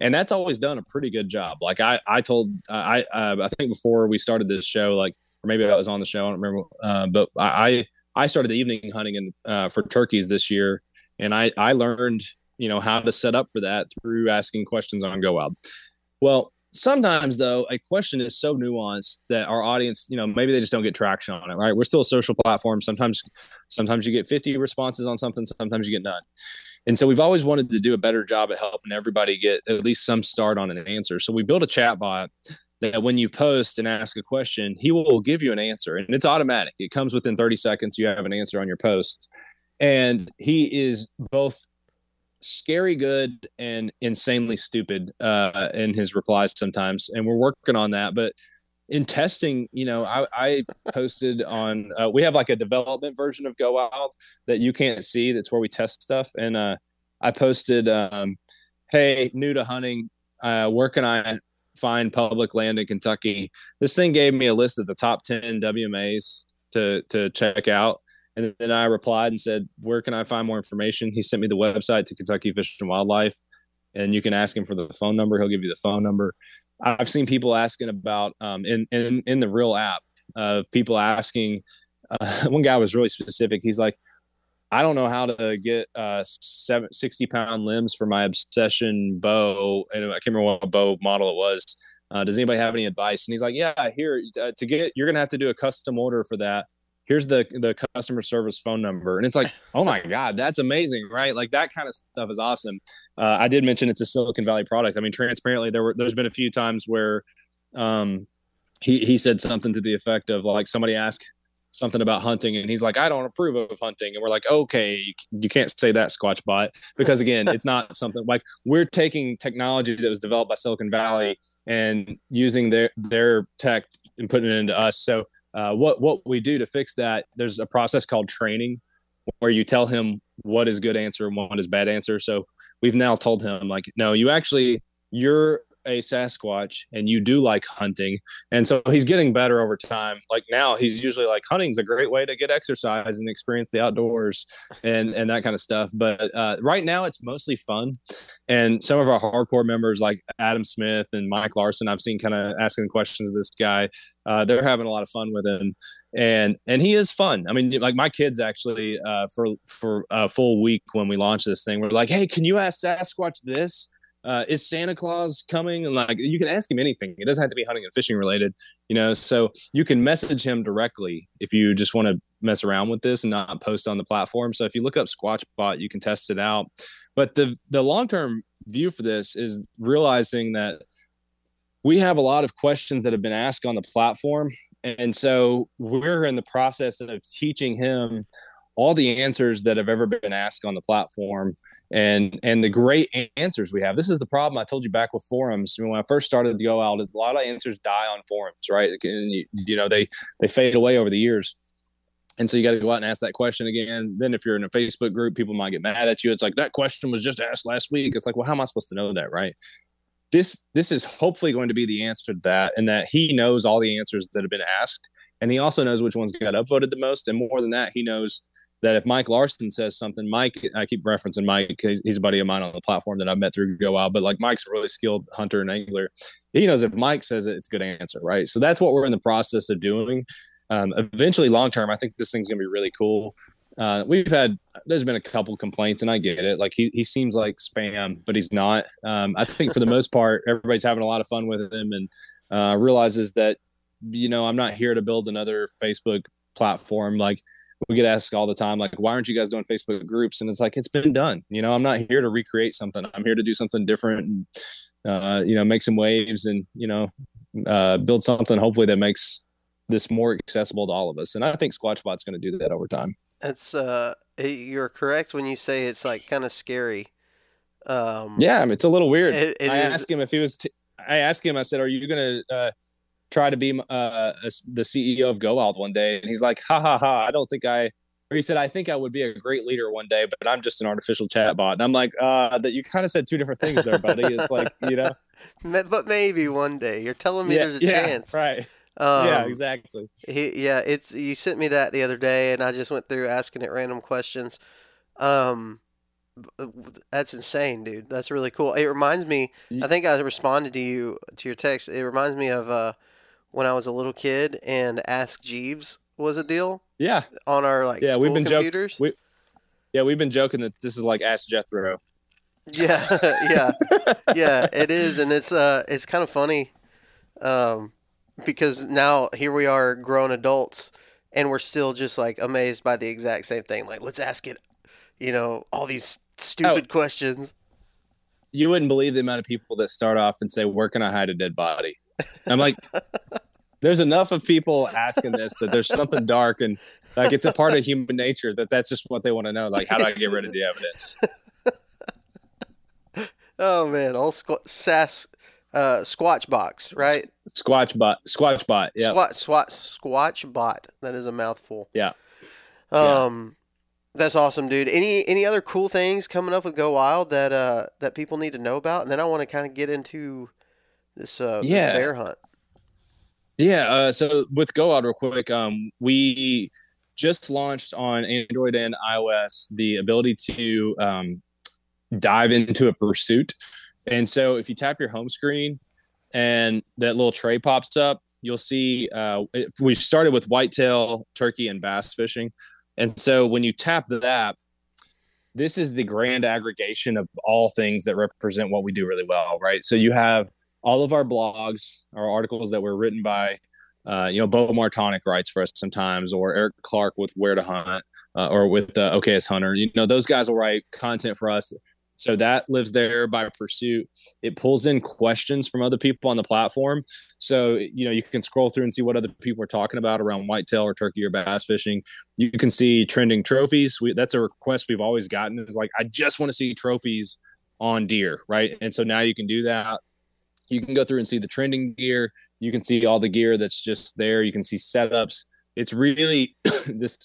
And that's always done a pretty good job. Like I, I told, I, uh, I think before we started this show, like or maybe I was on the show, I don't remember. Uh, but I, I started evening hunting in, uh, for turkeys this year, and I, I learned, you know, how to set up for that through asking questions on Go Wild. Well, sometimes though a question is so nuanced that our audience you know maybe they just don't get traction on it right we're still a social platform sometimes sometimes you get 50 responses on something sometimes you get none and so we've always wanted to do a better job at helping everybody get at least some start on an answer so we built a chat bot that when you post and ask a question he will give you an answer and it's automatic it comes within 30 seconds you have an answer on your post and he is both scary good and insanely stupid uh, in his replies sometimes, and we're working on that. But in testing, you know, I, I posted on uh, we have like a development version of Go Wild that you can't see. That's where we test stuff, and uh, I posted, um, "Hey, new to hunting, uh, where can I find public land in Kentucky?" This thing gave me a list of the top ten WMAs to to check out and then I replied and said, Where can I find more information? He sent me the website to Kentucky Fish and Wildlife, and you can ask him for the phone number. He'll give you the phone number. I've seen people asking about um, in, in, in the real app of people asking. Uh, one guy was really specific. He's like, I don't know how to get uh, seven, 60 pound limbs for my obsession bow. And I can't remember what bow model it was. Uh, does anybody have any advice? And he's like, Yeah, here uh, to get, you're going to have to do a custom order for that here's the the customer service phone number and it's like oh my god that's amazing right like that kind of stuff is awesome uh, i did mention it's a silicon valley product i mean transparently there were there's been a few times where um, he he said something to the effect of like somebody asked something about hunting and he's like i don't approve of hunting and we're like okay you can't say that squatch bot because again it's not something like we're taking technology that was developed by silicon valley and using their their tech and putting it into us. So uh, what what we do to fix that there's a process called training where you tell him what is good answer and what is bad answer. So we've now told him like no you actually you're a Sasquatch and you do like hunting. And so he's getting better over time. Like now he's usually like hunting's a great way to get exercise and experience the outdoors and, and that kind of stuff. But uh, right now it's mostly fun. And some of our hardcore members like Adam Smith and Mike Larson, I've seen kind of asking questions of this guy. Uh, they're having a lot of fun with him and and he is fun. I mean, like my kids actually uh, for for a full week when we launched this thing, we're like, "Hey, can you ask Sasquatch this?" Uh, is Santa Claus coming? And like, you can ask him anything. It doesn't have to be hunting and fishing related, you know. So you can message him directly if you just want to mess around with this and not post on the platform. So if you look up Squatchbot, you can test it out. But the the long term view for this is realizing that we have a lot of questions that have been asked on the platform, and so we're in the process of teaching him all the answers that have ever been asked on the platform and and the great answers we have. This is the problem I told you back with forums. when I first started to go out, a lot of answers die on forums, right? And you, you know they they fade away over the years. And so you got to go out and ask that question again. Then if you're in a Facebook group, people might get mad at you. It's like that question was just asked last week. It's like, well, how am I supposed to know that, right? This this is hopefully going to be the answer to that, and that he knows all the answers that have been asked, and he also knows which ones got upvoted the most, and more than that, he knows that if Mike Larson says something, Mike, I keep referencing Mike, he's, he's a buddy of mine on the platform that I've met through Go Wild, but like Mike's a really skilled hunter and angler. He knows if Mike says it, it's a good answer, right? So that's what we're in the process of doing um, eventually long term, I think this thing's gonna be really cool. Uh, we've had there's been a couple complaints, and I get it. Like he he seems like spam, but he's not. Um, I think for the most part, everybody's having a lot of fun with him, and uh, realizes that you know I'm not here to build another Facebook platform. Like we get asked all the time, like why aren't you guys doing Facebook groups? And it's like it's been done. You know, I'm not here to recreate something. I'm here to do something different, and uh, you know, make some waves, and you know, uh, build something hopefully that makes this more accessible to all of us. And I think Squatchbot's going to do that over time. It's uh, you're correct when you say it's like kind of scary. Um, yeah, I mean, it's a little weird. It, it I is... asked him if he was. T- I asked him. I said, "Are you going to uh, try to be uh, the CEO of Go Wild one day?" And he's like, "Ha ha ha! I don't think I." Or he said, "I think I would be a great leader one day, but I'm just an artificial chatbot." And I'm like, "Uh, that you kind of said two different things there, buddy. It's like you know." but maybe one day you're telling me yeah, there's a yeah, chance, right? Um, yeah, exactly. He, yeah, it's you sent me that the other day, and I just went through asking it random questions. Um, uh, that's insane, dude. That's really cool. It reminds me. I think I responded to you to your text. It reminds me of uh, when I was a little kid and Ask Jeeves was a deal. Yeah. On our like yeah, we've been computers. Joking, we, yeah, we've been joking that this is like Ask Jethro. Yeah, yeah, yeah. It is, and it's uh, it's kind of funny. Um, because now here we are grown adults and we're still just like amazed by the exact same thing like let's ask it you know all these stupid oh, questions you wouldn't believe the amount of people that start off and say where can i hide a dead body i'm like there's enough of people asking this that there's something dark and like it's a part of human nature that that's just what they want to know like how do i get rid of the evidence oh man all squ- sass uh, Squatch box, right? Squatch bot, Squatch bot, yeah. Squat, squat, Squatch bot. That is a mouthful. Yeah. Um, yeah. that's awesome, dude. Any any other cool things coming up with Go Wild that uh that people need to know about? And then I want to kind of get into this uh yeah. This bear hunt. Yeah. Uh, so with Go Wild, real quick, um, we just launched on Android and iOS the ability to um, dive into a pursuit. And so if you tap your home screen and that little tray pops up, you'll see uh, we started with whitetail, turkey, and bass fishing. And so when you tap that, this is the grand aggregation of all things that represent what we do really well, right? So you have all of our blogs, our articles that were written by, uh, you know, Bo Martonic writes for us sometimes, or Eric Clark with Where to Hunt, uh, or with uh, OKS Hunter. You know, those guys will write content for us so that lives there by pursuit. It pulls in questions from other people on the platform. So, you know, you can scroll through and see what other people are talking about around whitetail or turkey or bass fishing. You can see trending trophies. We, that's a request we've always gotten is like, I just want to see trophies on deer, right? And so now you can do that. You can go through and see the trending gear. You can see all the gear that's just there. You can see setups. It's really this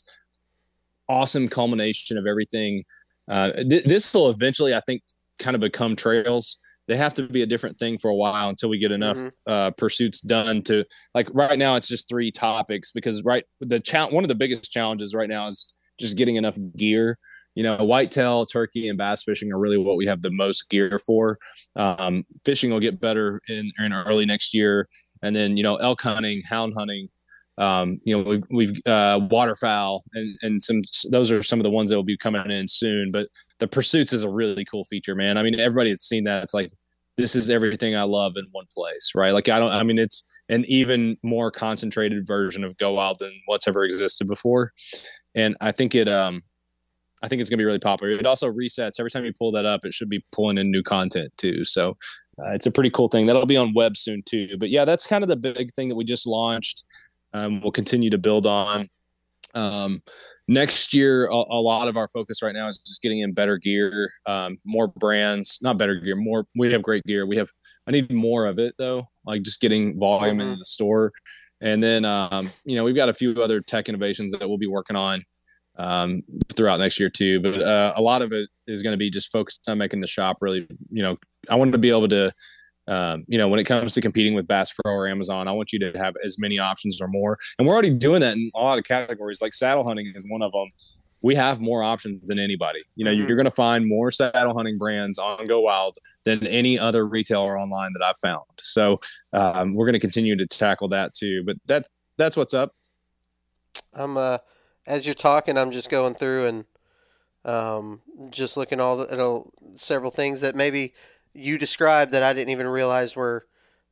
awesome culmination of everything uh, th- this will eventually, I think, kind of become trails. They have to be a different thing for a while until we get enough mm-hmm. uh, pursuits done to like right now. It's just three topics because right the cha- one of the biggest challenges right now is just getting enough gear. You know, whitetail, turkey, and bass fishing are really what we have the most gear for. Um, fishing will get better in, in early next year, and then you know elk hunting, hound hunting, um, you know, we've, we've uh, waterfowl and, and some, those are some of the ones that will be coming in soon, but the pursuits is a really cool feature, man. I mean, everybody that's seen that, it's like, this is everything I love in one place, right? Like, I don't, I mean, it's an even more concentrated version of Go Wild than what's ever existed before. And I think it, um, I think it's going to be really popular. It also resets every time you pull that up. It should be pulling in new content too. So uh, it's a pretty cool thing. That'll be on web soon too. But yeah, that's kind of the big thing that we just launched um, we'll continue to build on. Um, next year, a, a, lot of our focus right now is just getting in better gear, um, more brands, not better gear, more. We have great gear. We have. I need more of it though, like just getting volume mm-hmm. in the store. And then, um, you know, we've got a few other tech innovations that we'll be working on um, throughout next year too. But uh, a lot of it is going to be just focused on making the shop really, you know, I want to be able to, um, you know, when it comes to competing with Bass Pro or Amazon, I want you to have as many options or more. And we're already doing that in a lot of categories. Like saddle hunting is one of them. We have more options than anybody. You know, mm-hmm. you're going to find more saddle hunting brands on Go Wild than any other retailer online that I've found. So um, we're going to continue to tackle that too. But that's that's what's up. I'm uh, as you're talking, I'm just going through and um, just looking all the, at several things that maybe you described that I didn't even realize were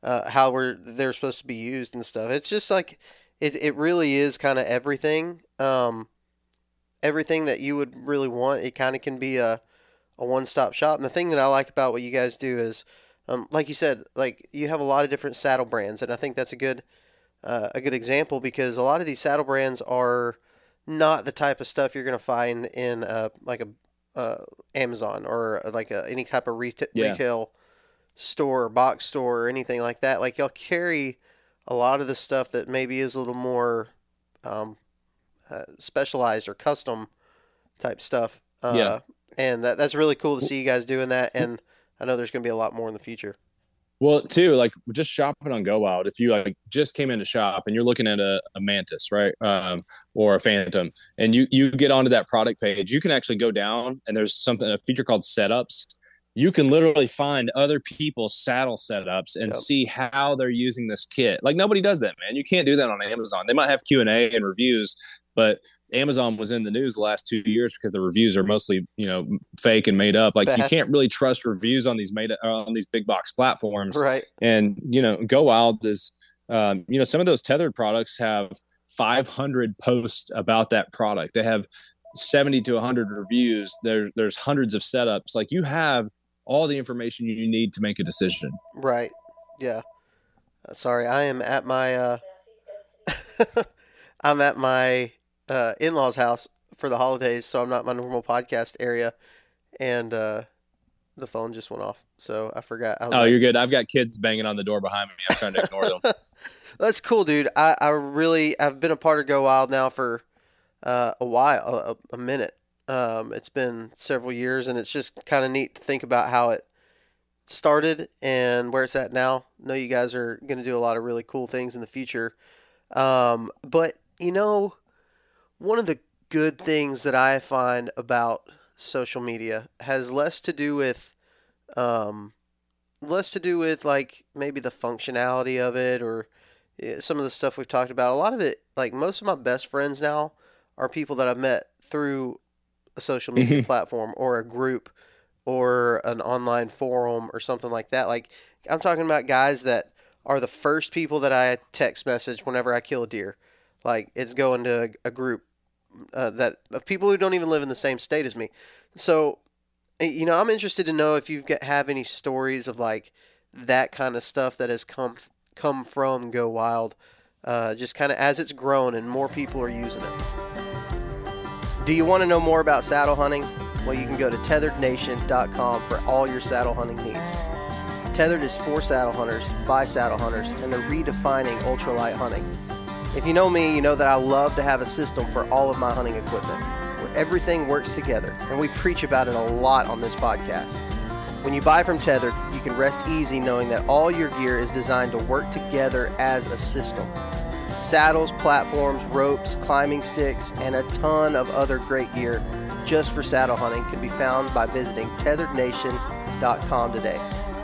uh, how were they're supposed to be used and stuff. It's just like it. It really is kind of everything. Um, everything that you would really want. It kind of can be a a one stop shop. And the thing that I like about what you guys do is, um, like you said, like you have a lot of different saddle brands, and I think that's a good uh, a good example because a lot of these saddle brands are not the type of stuff you're going to find in uh, like a uh, Amazon or uh, like a, any type of reta- yeah. retail store, or box store, or anything like that. Like y'all carry a lot of the stuff that maybe is a little more um, uh, specialized or custom type stuff. Uh, yeah. And that, that's really cool to see you guys doing that. And I know there's going to be a lot more in the future. Well, too, like just shopping on Go Wild. If you like just came in to shop and you're looking at a, a mantis, right, um, or a phantom, and you you get onto that product page, you can actually go down and there's something a feature called setups. You can literally find other people's saddle setups and yep. see how they're using this kit. Like nobody does that, man. You can't do that on Amazon. They might have Q and A and reviews, but Amazon was in the news the last two years because the reviews are mostly you know fake and made up. Like you can't really trust reviews on these made uh, on these big box platforms. Right. And you know, Go Wild is um, you know some of those tethered products have 500 posts about that product. They have 70 to 100 reviews. There there's hundreds of setups. Like you have all the information you need to make a decision. Right. Yeah. Uh, sorry, I am at my. Uh... I'm at my uh, in law's house for the holidays, so I'm not my normal podcast area, and uh, the phone just went off. So I forgot. I oh, like, you're good. I've got kids banging on the door behind me. I'm trying to ignore them. That's cool, dude. I, I really I've been a part of Go Wild now for uh, a while, a, a minute. Um, it's been several years, and it's just kind of neat to think about how it started and where it's at now. I know you guys are going to do a lot of really cool things in the future. Um, but you know, one of the good things that I find about social media has less to do with um, less to do with like maybe the functionality of it or some of the stuff we've talked about. A lot of it, like most of my best friends now, are people that I've met through a social media mm-hmm. platform or a group or an online forum or something like that. Like I'm talking about guys that are the first people that I text message whenever I kill a deer. Like it's going to a group uh, that of people who don't even live in the same state as me. So, eh, you know, I'm interested to know if you have have any stories of like that kind of stuff that has come come from Go Wild, uh, just kind of as it's grown and more people are using it. Do you want to know more about saddle hunting? Well, you can go to tetherednation.com for all your saddle hunting needs. Tethered is for saddle hunters, by saddle hunters, and they're redefining ultralight hunting. If you know me, you know that I love to have a system for all of my hunting equipment where everything works together, and we preach about it a lot on this podcast. When you buy from Tethered, you can rest easy knowing that all your gear is designed to work together as a system. Saddles, platforms, ropes, climbing sticks, and a ton of other great gear just for saddle hunting can be found by visiting tetherednation.com today.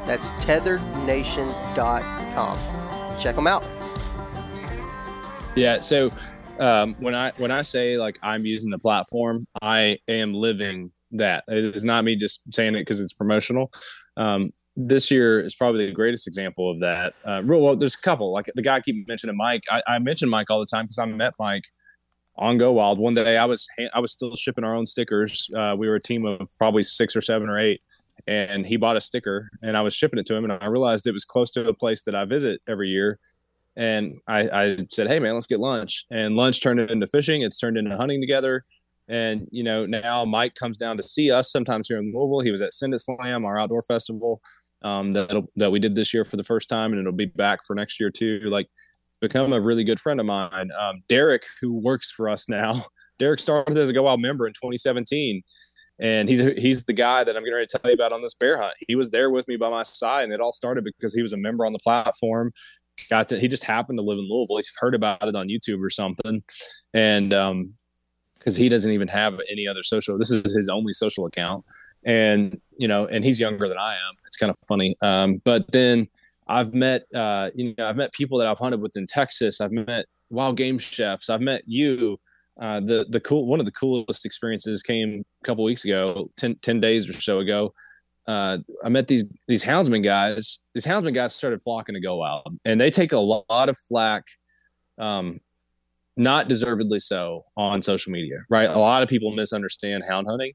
That's tetherednation.com. Check them out. Yeah. So um, when I when I say like I'm using the platform, I am living that. It is not me just saying it because it's promotional. Um, this year is probably the greatest example of that. Uh, well, there's a couple. Like the guy I keep mentioning Mike. I, I mention Mike all the time because I met Mike on Go Wild. One day I was I was still shipping our own stickers. Uh, we were a team of probably six or seven or eight, and he bought a sticker, and I was shipping it to him, and I realized it was close to a place that I visit every year, and I, I said, hey, man, let's get lunch. And lunch turned into fishing. It's turned into hunting together. And, you know, now Mike comes down to see us sometimes here in Louisville. He was at Send It Slam, our outdoor festival um, that, that we did this year for the first time, and it'll be back for next year too. Like, become a really good friend of mine. Um, Derek, who works for us now, Derek started as a Go Wild member in 2017, and he's he's the guy that I'm going to tell you about on this bear hunt. He was there with me by my side, and it all started because he was a member on the platform. Got to he just happened to live in Louisville. He's heard about it on YouTube or something, and um, because he doesn't even have any other social. This is his only social account, and you know, and he's younger than I am. It's kind of funny. Um, but then I've met, uh, you know, I've met people that I've hunted with in Texas. I've met wild game chefs. I've met you. Uh, the the cool one of the coolest experiences came a couple weeks ago, 10, 10 days or so ago. Uh, I met these these houndsman guys. These houndsman guys started flocking to Go Wild, and they take a lot of flack, um, not deservedly so, on social media. Right, a lot of people misunderstand hound hunting,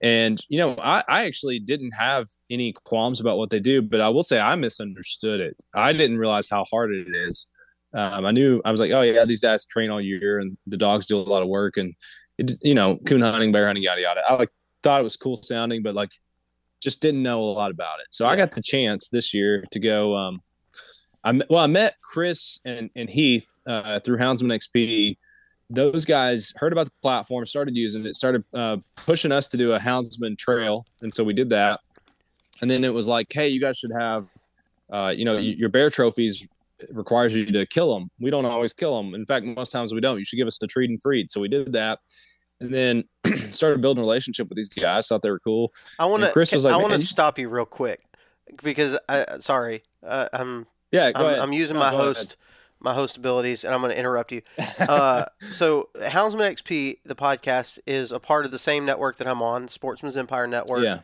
and you know, I, I actually didn't have any qualms about what they do, but I will say I misunderstood it. I didn't realize how hard it is. Um, I knew I was like, oh yeah, these guys train all year, and the dogs do a lot of work, and it, you know, coon hunting, bear hunting, yada yada. I like thought it was cool sounding, but like just didn't know a lot about it. So yeah. I got the chance this year to go. Um, I well, I met Chris and, and Heath uh, through Houndsman XP those guys heard about the platform, started using it, started uh, pushing us to do a houndsman trail, and so we did that. And then it was like, hey, you guys should have, uh, you know, your bear trophies requires you to kill them. We don't always kill them. In fact, most times we don't. You should give us the treed and freed. So we did that, and then started building a relationship with these guys. Thought they were cool. I want to. Chris was like, I want to stop you real quick because I sorry, uh, I'm yeah, I'm, I'm, using no, my host. Ahead my host abilities, and I'm going to interrupt you. Uh, so, Houndsman XP, the podcast, is a part of the same network that I'm on, Sportsman's Empire Network. Yeah.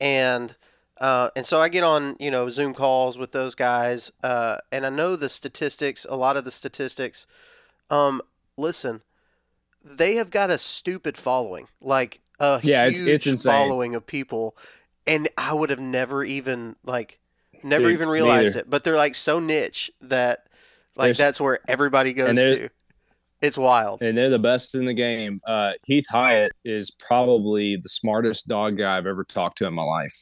And uh, and so I get on, you know, Zoom calls with those guys, uh, and I know the statistics, a lot of the statistics. Um, listen, they have got a stupid following, like a yeah, huge it's, it's following of people, and I would have never even like never Dude, even realized neither. it. But they're like so niche that like There's, that's where everybody goes to. It's wild. And they're the best in the game. Uh, Heath Hyatt is probably the smartest dog guy I've ever talked to in my life.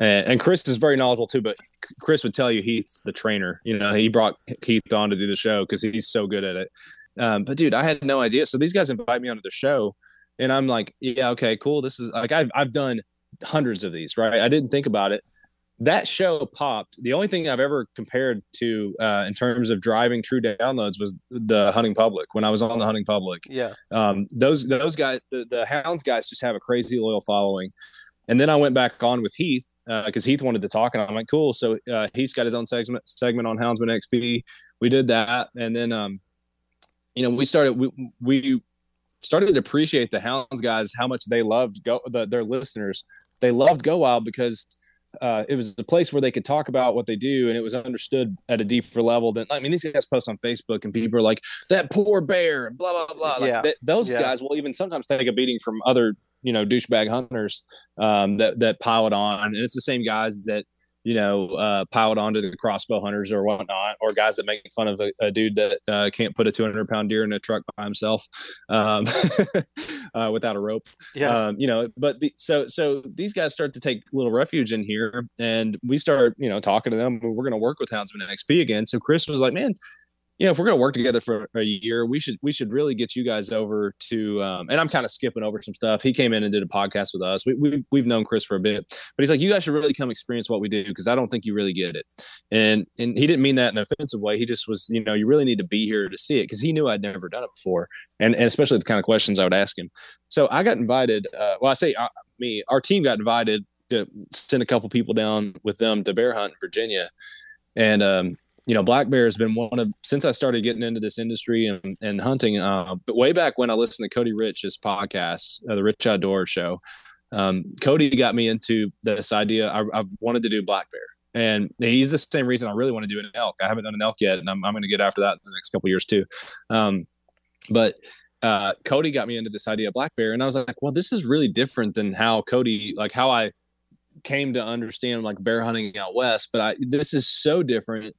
And, and, Chris is very knowledgeable too, but Chris would tell you Heath's the trainer. You know, he brought Heath on to do the show because he's so good at it. Um, but dude, I had no idea. So these guys invite me onto the show, and I'm like, yeah, okay, cool. This is like I've I've done hundreds of these, right? I didn't think about it that show popped. The only thing I've ever compared to uh, in terms of driving true downloads was the hunting public when I was on the hunting public. Yeah. Um, those those guys, the, the hounds guys, just have a crazy loyal following. And then I went back on with Heath because uh, Heath wanted to talk, and I'm like, cool. So uh, Heath's got his own segment segment on Houndsman XP. We did that, and then um, you know we started we we started to appreciate the hounds guys how much they loved go the, their listeners. They loved Go Wild because uh, it was a place where they could talk about what they do and it was understood at a deeper level than I mean these guys post on Facebook and people are like that poor bear and blah blah blah like yeah. those yeah. guys will even sometimes take a beating from other you know douchebag hunters um, that that pile it on and it's the same guys that you know, uh, piled onto the crossbow hunters or whatnot, or guys that make fun of a, a dude that uh, can't put a 200 pound deer in a truck by himself um, uh, without a rope. Yeah. Um, you know, but the, so, so these guys start to take a little refuge in here and we start, you know, talking to them. We're going to work with Houndsman XP again. So Chris was like, man, you know, if we're going to work together for a year, we should we should really get you guys over to. Um, and I'm kind of skipping over some stuff. He came in and did a podcast with us. We, we've we've known Chris for a bit, but he's like, you guys should really come experience what we do because I don't think you really get it. And and he didn't mean that in an offensive way. He just was, you know, you really need to be here to see it because he knew I'd never done it before, and and especially the kind of questions I would ask him. So I got invited. Uh, well, I say uh, me, our team got invited to send a couple people down with them to bear hunt in Virginia, and um, you know, black bear has been one of since I started getting into this industry and, and hunting. Uh, but way back when I listened to Cody Rich's podcast, uh, the Rich Outdoor Show, um, Cody got me into this idea. I, have wanted to do black bear, and he's the same reason I really want to do an elk. I haven't done an elk yet, and I'm, I'm going to get after that in the next couple years too. Um, but uh, Cody got me into this idea of black bear, and I was like, well, this is really different than how Cody, like how I came to understand like bear hunting out west. But I, this is so different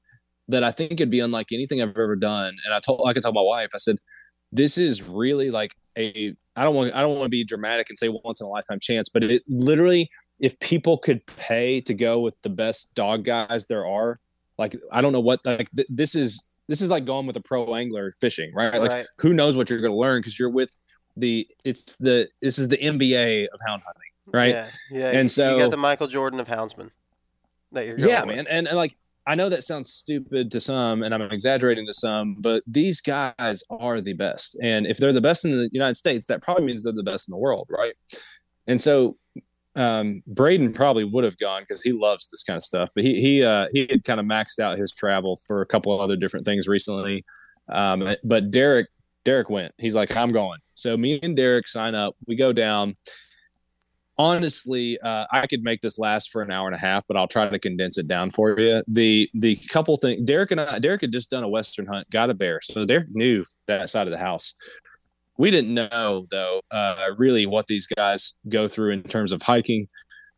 that I think it'd be unlike anything I've ever done. And I told, I could tell my wife, I said, this is really like a, I don't want, I don't want to be dramatic and say once in a lifetime chance, but it literally, if people could pay to go with the best dog guys there are, like, I don't know what, like, th- this is this is like going with a pro angler fishing, right? Like Right. who knows what you're going to learn because you're with the it's the this is the NBA of hound hunting, right? Yeah, yeah. And you, so- you got the Michael Jordan of houndsmen that you're going Yeah, with. man. And, and like I know that sounds stupid to some and I'm exaggerating to some, but these guys are the best. And if they're the best in the United States, that probably means they're the best in the world, right? And so um Braden probably would have gone because he loves this kind of stuff, but he he uh he had kind of maxed out his travel for a couple of other different things recently. Um but Derek Derek went. He's like, I'm going. So me and Derek sign up. We go down honestly uh, i could make this last for an hour and a half but i'll try to condense it down for you. The the couple things derek and i derek had just done a western hunt got a bear. So derek knew that side of the house. We didn't know though uh, really what these guys go through in terms of hiking.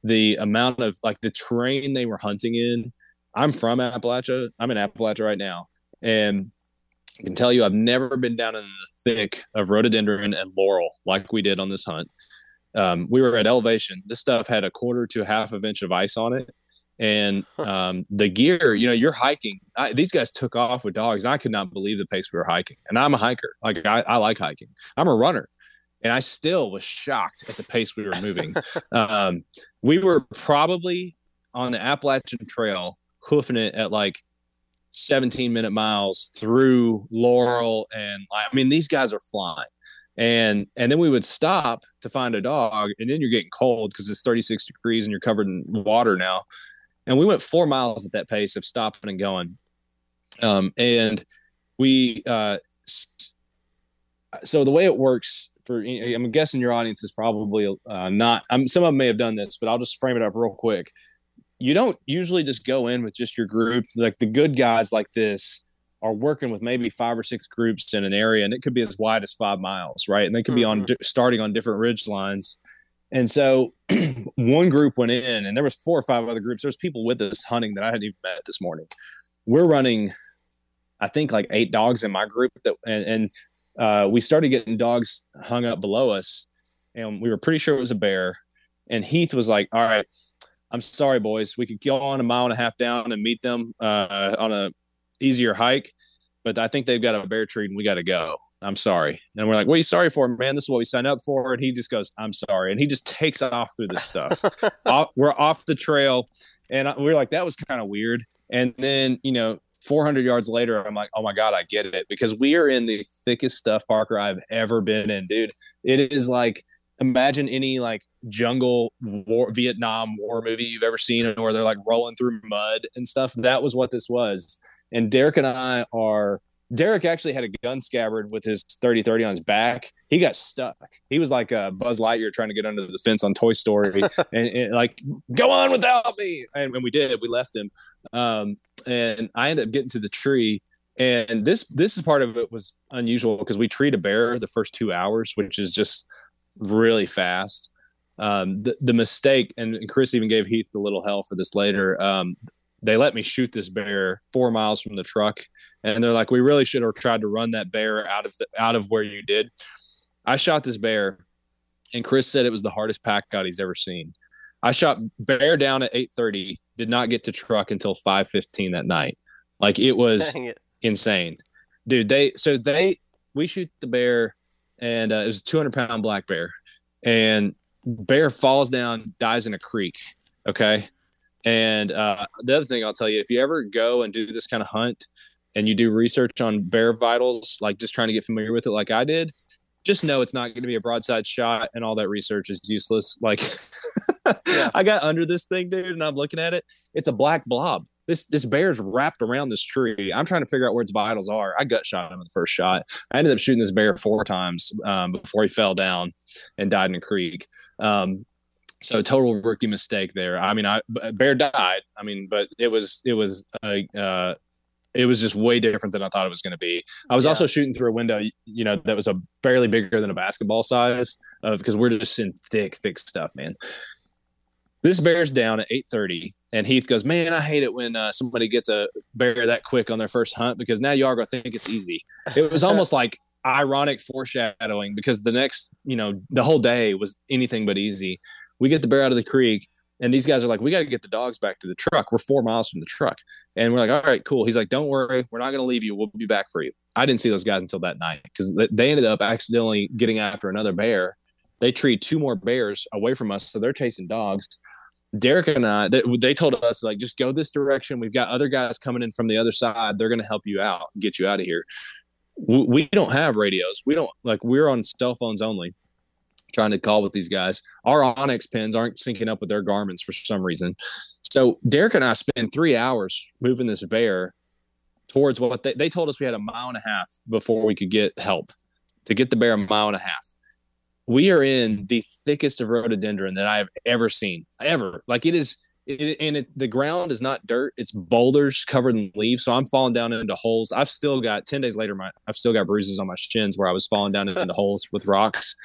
The amount of like the terrain they were hunting in. I'm from appalachia. I'm in appalachia right now. And I can tell you I've never been down in the thick of rhododendron and laurel like we did on this hunt um, we were at elevation. This stuff had a quarter to a half of inch of ice on it. And um, the gear, you know, you're hiking. I, these guys took off with dogs. I could not believe the pace we were hiking. And I'm a hiker. Like I, I like hiking. I'm a runner. And I still was shocked at the pace we were moving. um, we were probably on the Appalachian Trail, hoofing it at like 17 minute miles through Laurel. And I mean, these guys are flying and and then we would stop to find a dog and then you're getting cold because it's 36 degrees and you're covered in water now. And we went four miles at that pace of stopping and going. Um, and we uh, so the way it works for i'm guessing your audience is probably uh, not I'm, some of them may have done this but i'll just frame it up real quick. You don't usually just go in with just your group like the good guys like this are working with maybe five or six groups in an area and it could be as wide as five miles right? And they could be on di- starting on different ridge lines. And so one group went in and there was four or five other groups. There's people with us hunting that i hadn't even met this morning. We're running i think like eight dogs in my group that and, and uh, we started getting dogs hung up below us and we were pretty sure it was a bear. And heath was like all right i'm sorry boys. We could go on a mile and a half down and meet them uh, on a easier hike, but I think they've got a bear treed and we got to go. I'm sorry. And we're like, what are you sorry for, man? This is what we signed up for. And he just goes, I'm sorry. And he just takes off through this stuff. off, we're off the trail. And we we're like, that was kind of weird. And then, you know, 400 yards later, I'm like, oh my God, I get it. Because we are in the thickest stuff, Parker, I've ever been in, dude. It is like, imagine any like jungle war, Vietnam war movie you've ever seen where they're like rolling through mud and stuff. That was what this was and Derek and I are Derek actually had a gun scabbard with his 30 30 on his back. He got stuck. He was like a Buzz Lightyear trying to get under the fence on Toy Story and, and like, go on without me. And, and we did, we left him. Um, and I ended up getting to the tree. And this this is part of it was unusual because we treed a bear the first two hours, which is just really fast. Um, the, the mistake, and Chris even gave Heath the little hell for this later. Um, they let me shoot this bear four miles from the truck. And they're like we really should have tried to run that bear out of the out of where you did. I shot this bear and chris said it was the hardest pack out he's ever seen. I shot bear down at 8.30 did not get to truck until 5.15 that night. Like it was it. insane. Dude they so they we shoot the bear and uh, it was a 200 pound black bear and bear falls down dies in a creek okay and uh, the other thing I'll tell you, if you ever go and do this kind of hunt and you do research on bear vitals, like just trying to get familiar with it, like I did, just know it's not going to be a broadside shot and all that research is useless. Like Yeah. I got under this thing, dude, and I'm looking at it. It's a black blob. This this bear's wrapped around this tree. I'm trying to figure out where its vitals are. I gut shot him in the first shot. I ended up shooting this bear four times um, before he fell down and died in a creek. Um, so total rookie mistake there. I mean, I bear died. I mean, but it was it was a uh, it was just way different than I thought it was going to be. I was Yeah. also shooting through a window, you know, that was a barely bigger than a basketball size, uh, because we're just in thick, thick stuff, man. This bear's down at 8:30, and Heath goes, "Man, I hate it when uh, somebody gets a bear that quick on their first hunt because now you are gonna think it's easy." It was almost like ironic foreshadowing because the next, you know, the whole day was anything but easy. We get the bear out of the creek. And these guys are like, we got to get the dogs back to the truck. We're four miles from the truck. And we're like, all right, cool. He's like, don't worry. We're not going to leave you. We'll be back for you. I didn't see those guys until that night because they ended up accidentally getting after another bear. They treed two more bears away from us. So they're chasing dogs. Derek and I, they, they told us, like, just go this direction. We've got other guys coming in from the other side. They're going to help you out, get you out of here. We, we don't have radios. We don't, like, we're on cell phones only trying to call with these guys. Our onX pins aren't syncing up with their Garmins for some reason. So Derek and I spent three hours moving this bear towards what they, they told us we had a mile and a half before we could get help to get the bear a mile and a half. We are in the thickest of rhododendron that I have ever seen, ever. Like it is, it, and it, the ground is not dirt; it's boulders covered in leaves. So I'm falling down into holes. I've still got ten days later, my I've still got bruises on my shins where I was falling down into holes with rocks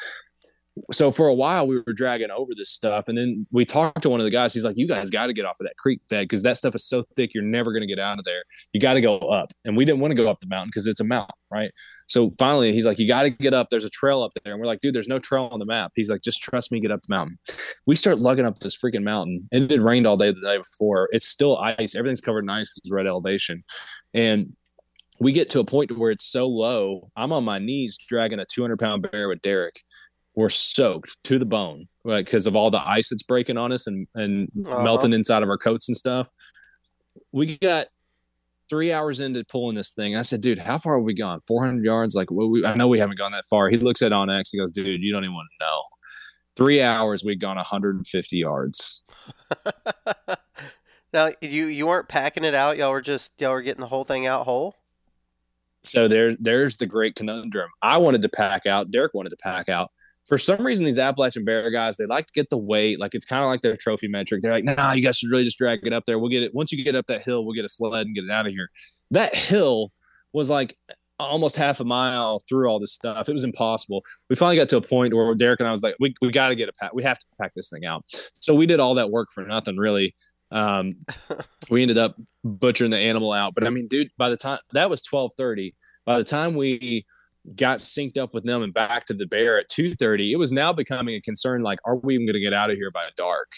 so for a while we were dragging over this stuff and then we talked to one of the guys. He's like you guys got to get off of that creek bed because that stuff is so thick you're never going to get out of there. You got to go up. And we didn't want to go up the mountain because it's a mountain right? So finally he's like you got to get up. There's a trail up there. And we're like dude there's no trail on the map. He's like just trust me get up the mountain. We start lugging up this freaking mountain. And it had rained all day the day before. It's still ice. Everything's covered in ice it's red elevation. And we get to a point where it's so low i'm on my knees dragging a 200 pound bear with derek we're soaked to the bone right? Because of all the ice that's breaking on us and and uh-huh. melting inside of our coats and stuff. We got three hours into pulling this thing. I said dude how far have we gone? 400 yards? Like well, we, i know we haven't gone that far. He looks at onX. he goes dude you don't even want to know. Three hours we'd gone 150 yards. Now you you weren't packing it out? Y'all were just y'all were getting the whole thing out whole? So there there's the great conundrum. I wanted to pack out derek wanted to pack out for some reason, these Appalachian Bear guys, they like to get the weight. Like it's kind of like their trophy metric. They're like, nah, you guys should really just drag it up there. We'll get it. Once you get up that hill, we'll get a sled and get it out of here. That hill was like almost half a mile through all this stuff. It was impossible. We finally got to a point where Derek and I was like, we, we got to get a pack. We have to pack this thing out. So we did all that work for nothing, really. Um, we ended up butchering the animal out. But I mean, dude, by the time that was 1230, by the time we got synced up with them and back to the bear at 2.30 it was now becoming a concern like are we even going to get out of here by dark?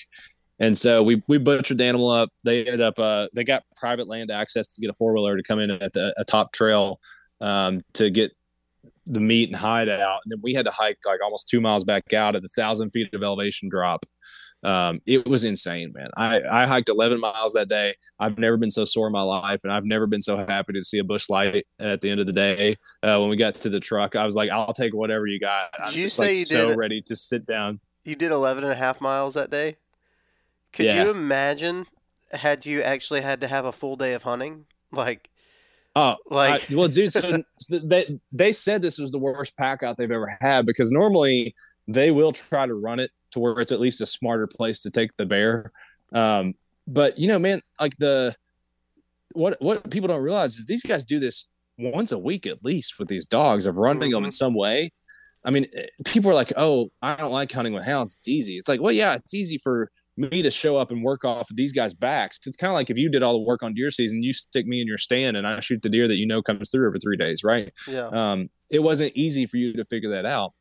And so we we butchered the animal up. They ended up uh, they got private land access to get a four-wheeler to come in at the a top trail um, to get the meat and hide out. And then we had to hike like almost two miles back out at the thousand feet of elevation drop um, it was insane, man. I, I hiked 11 miles that day. I've never been so sore in my life, and I've never been so happy to see a Busch Light at the end of the day. Uh, when we got to the truck, I was like, I'll take whatever you got. I'm you just say like so did, ready to sit down. You did 11 and a half miles that day? Could yeah. you imagine had you actually had to have a full day of hunting? Like, Oh, like I, well, dude. So they they said this was the worst pack out they've ever had because normally they will try to run it to where it's at least a smarter place to take the bear. Um, but you know, man, like the what what people don't realize is these guys do this once a week at least with these dogs of running mm-hmm. them in some way. I mean, people are like, "Oh, I don't like hunting with hounds. It's easy." It's like, well, yeah, it's easy for me to show up and work off of these guys' backs. It's kind of like if you did all the work on deer season, you stick me in your stand and I shoot the deer that you know comes through over three days, right? Yeah. Um, it wasn't easy for you to figure that out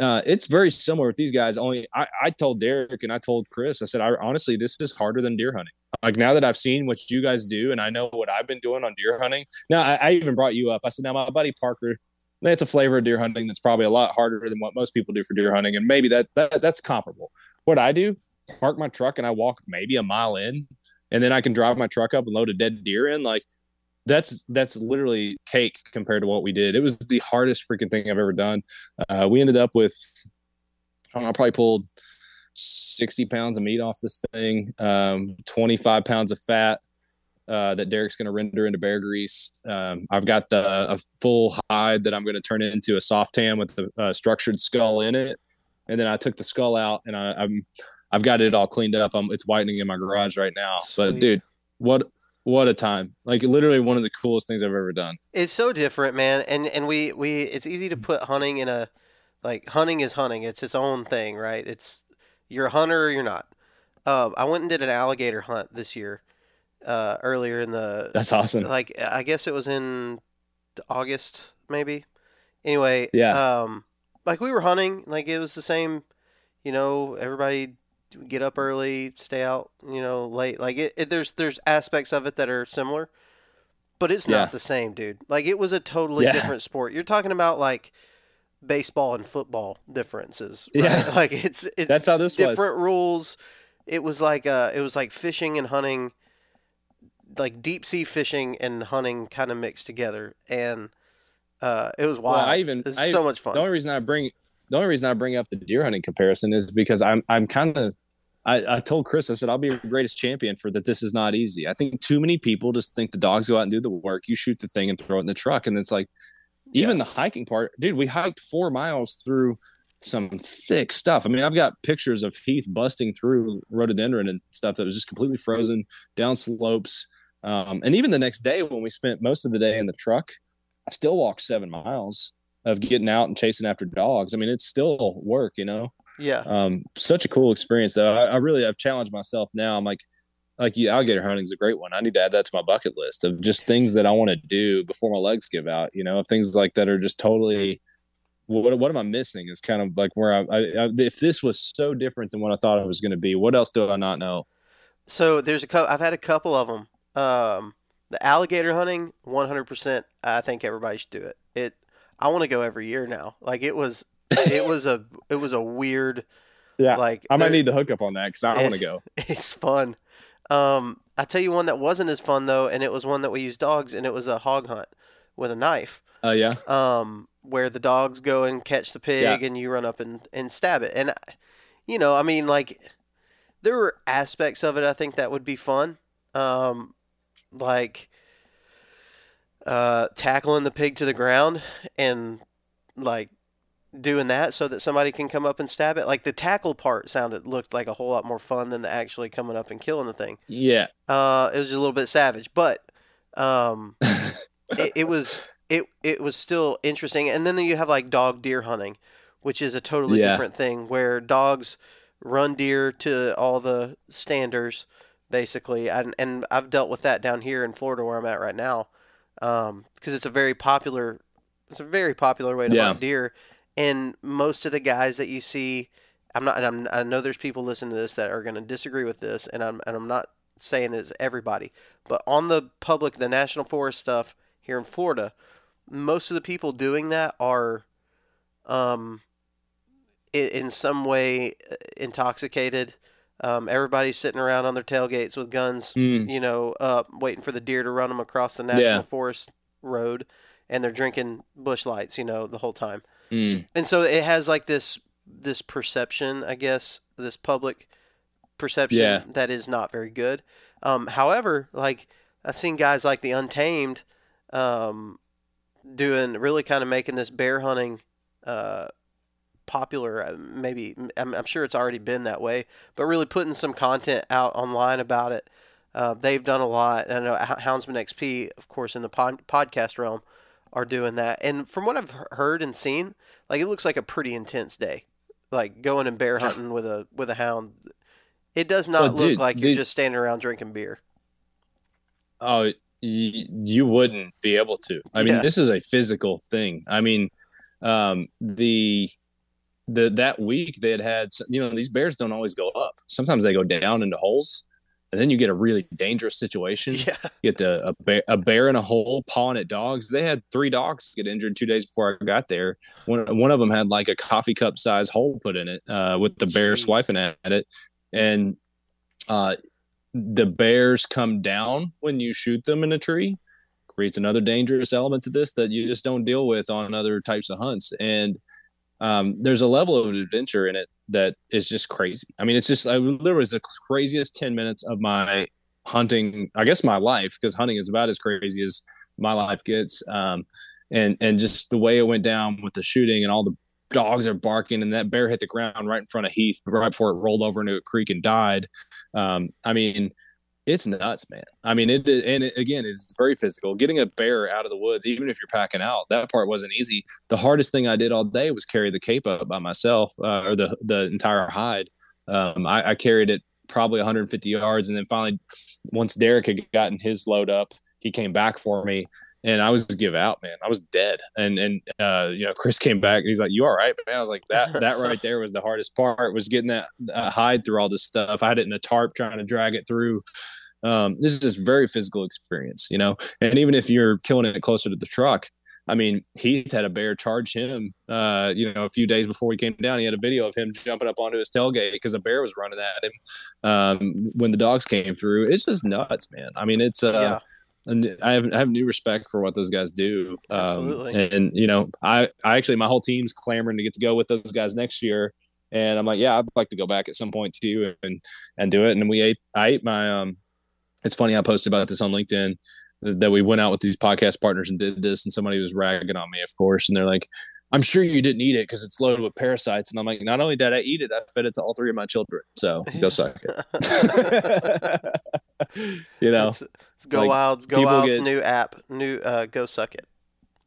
uh, it's very similar with these guys. Only I, I told Derek and I told Chris, I said, I honestly, this is harder than deer hunting. Like now that I've seen what you guys do and I know what I've been doing on deer hunting. Now I, I even brought you up. I said, now my buddy Parker, that's a flavor of deer hunting that's probably a lot harder than what most people do for deer hunting, and maybe that, that that's comparable. What I do, park my truck and I walk maybe a mile in, and then I can drive my truck up and load a dead deer in. Like that's that's literally cake compared to what we did. It was the hardest freaking thing I've ever done. Uh, we ended up with I don't know, I probably pulled 60 pounds of meat off this thing, um, 25 pounds of fat uh, that Derek's going to render into bear grease. Um, I've got the a full hide that I'm going to turn into a soft tan with the uh, structured skull in it, and then I took the skull out and I, I'm I've got it all cleaned up. I'm, it's whitening in my garage right now. Sweet. But dude, what what a time. Like literally one of the coolest things i've ever done. It's so different man. And and we we it's easy to put hunting in a like hunting is hunting. It's its own thing right? It's you're a hunter or you're not. Um, i went and did an alligator hunt this year uh, earlier in the that's awesome. like i guess it was in august maybe. Anyway yeah. um like we were hunting. Like it was the same you know everybody get up early, stay out, you know, late. Like it, it there's there's aspects of it that are similar, but it's Yeah. not the same, dude. Like it was a totally Yeah. different sport. You're talking about like baseball and football differences, right? Yeah. Like it's it's That's how this was. different rules. It was like uh it was like fishing and hunting like deep sea fishing and hunting kind of mixed together and uh it was Well, wild. I even- it's I- so much fun. The only reason I bring the only reason I bring up the deer hunting comparison is because I'm I'm kind of I, I told Chris I said I'll be your greatest champion for that. This is not easy. I think too many people just think the dogs go out and do the work. You shoot the thing and throw it in the truck, and it's like even the hiking part, dude. We hiked four miles through some thick stuff. I mean, I've got pictures of Heath busting through rhododendron and stuff that was just completely frozen down slopes. Um, and even the next day when we spent most of the day in the truck, I still walked seven miles of getting out and chasing after dogs. I mean, it's still work, you know. yeah. Um, such a cool experience though. I, I really have challenged myself now. I'm like, like you, alligator hunting is a great one. I need to add that to my bucket list of just things that I want to do before my legs give out. You know, of things like that are just totally. What, what am I missing? Is kind of like where I, I, I if this was so different than what I thought it was going to be. What else do I not know? So there's a couple. I've had a couple of them. Um, the alligator hunting, 100%. I think everybody should do it. It. I want to go every year now. Like it was. It was a. It was a weird. Yeah, Like I might need the hookup on that because I Eh. want to go. It's fun. Um, I tell you one that wasn't as fun though, and it was one that we used dogs, and it was a hog hunt with a knife. Oh yeah, Um, where the dogs go and catch the pig, and you run up and and stab it. And you know, I mean, like there were aspects of it I think that would be fun. Um, like uh, tackling the pig to the ground and like doing that so that somebody can come up and stab it. Like the tackle part sounded looked like a whole lot more fun than the actually coming up and killing the thing. yeah. Uh, it was just a little bit savage, but um, it, it was it it was still interesting. And then you have like dog deer hunting, which is a totally Yeah. different thing where dogs run deer to all the standers basically. And and I've dealt with that down here in Florida where I'm at right now, because it's a very popular it's a very popular way to Yeah. hunt deer. And most of the guys that you see, I'm not, and I'm, I know there's people listening to this that are going to disagree with this, and I'm, and I'm not saying it's everybody, but on the public, the national forest stuff here in Florida, most of the people doing that are, um, in, in some way uh, intoxicated. Um, everybody's sitting around on their tailgates with guns, Mm. you know, up waiting for the deer to run them across the national Yeah. forest road, and they're drinking Busch lights, you know, the whole time Mm. and so it has like this this perception i guess this public perception Yeah. that is not very good um, however like i've seen guys like the untamed um, doing really kind of making this bear hunting uh, popular uh, maybe I'm, I'm sure it's already been that way but really putting some content out online about it uh, they've done a lot i know houndsman xp of course in the pod- podcast realm are doing that and from what i've heard and seen like it looks like a pretty intense day like going and bear hunting with a with a hound it does not Well, look dude, like you're just standing around drinking beer Oh, y- you wouldn't be able to. I Yeah. mean, this is a physical thing. I mean, um, the the that week they had had you know these bears don't always go up. Sometimes they go down into holes, and then you get a really dangerous situation. yeah You get the a bear, a bear in a hole pawing at dogs. They had three dogs get injured two days before I got there. One one of them had like a coffee cup size hole put in it uh, with the bear Jeez. swiping at it, and uh, the bears come down when you shoot them in a tree. Creates another dangerous element to this that you just don't deal with on other types of hunts, and um, there's a level of adventure in it that is just crazy. I mean, it's just I literally was the craziest ten minutes of my hunting i guess my life because hunting is about as crazy as my life gets um and and just the way it went down with the shooting and all the dogs are barking and that bear hit the ground right in front of heath right before it rolled over into a creek and died um i mean it's nuts man. I mean it and it, again is very physical. Getting a bear out of the woods even if you're packing out that part wasn't easy. The hardest thing i did all day was carry the cape up by myself uh, or the the entire hide. Um I, I carried it probably 150 yards and then finally once Derek had gotten his load up, he came back for me and I was give out, man. I was dead. And and uh, you know, Chris came back and he's like, "You all right, man?" I was like, "That that right there was the hardest part. Was getting that uh, hide through all this stuff. I had it in a tarp trying to drag it through. Um, this is just very physical experience, you know. And even if you're killing it closer to the truck, I mean, Heath had a bear charge him. Uh, you know, a few days before he came down, he had a video of him jumping up onto his tailgate because a bear was running at him um, when the dogs came through. It's just nuts, man. I mean, it's uh, yeah and I have I have new respect for what those guys do. Um, Absolutely. And you know, I I actually my whole team's clamoring to get to go with those guys next year, and I'm like, yeah, I'd like to go back at some point too and and do it. And we ate I ate my um. It's funny I posted about this on LinkedIn that we went out with these podcast partners and did this, and somebody was ragging on me, of course, and they're like. I'm sure you didn't eat it because it's loaded with parasites. And I'm like, not only did I eat it, I fed it to all three of my children. So go suck it. you know, it's, it's Go like, Wilds, Go Wild's get, new app, new uh, Go Suck It.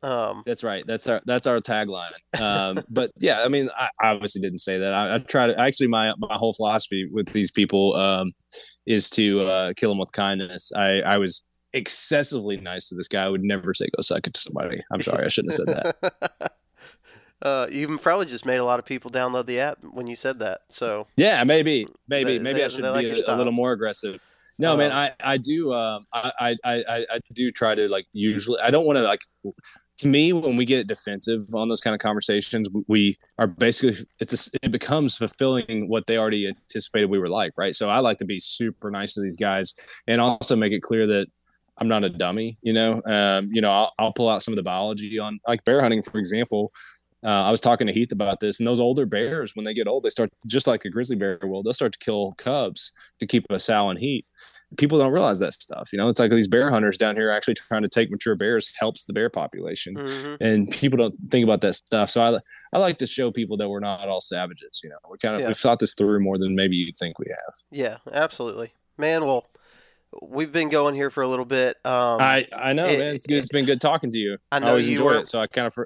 Um, that's right. That's our that's our tagline. Um, but yeah, I mean, I, obviously didn't say that. I, I try to actually my my whole philosophy with these people um, is to uh, kill them with kindness. I I was excessively nice to this guy. I would never say go suck it to somebody. I'm sorry, I shouldn't have said that. Uh, you probably just made a lot of people download the app when you said that. So yeah, maybe, maybe, they, maybe they, I should be like a, a, little more aggressive. No, man, uh-huh. I I do um I I I I do try to like usually I don't want to like to me when we get defensive on those kind of conversations we are basically it's a, it becomes fulfilling what they already anticipated we were like right so i like to be super nice to these guys and also make it clear that i'm not a dummy you know um, you know I'll, I'll pull out some of the biology on like bear hunting for example uh, I was talking to Heath about this, and those older bears, when they get old, they start just like a grizzly bear will. They'll start to kill cubs to keep a sow in heat. People don't realize that stuff. You know, it's like these bear hunters down here actually trying to take mature bears helps the bear population, mm-hmm. and people don't think about that stuff. So I I like to show people that we're not all savages. You know, we kind of yeah. we've thought this through more than maybe you think we have. Yeah, absolutely, man. Well, we've been going here for a little bit. Um, I I know, it, man. It's, it, it's been good talking to you. I know I always you enjoy were, it, so I kind of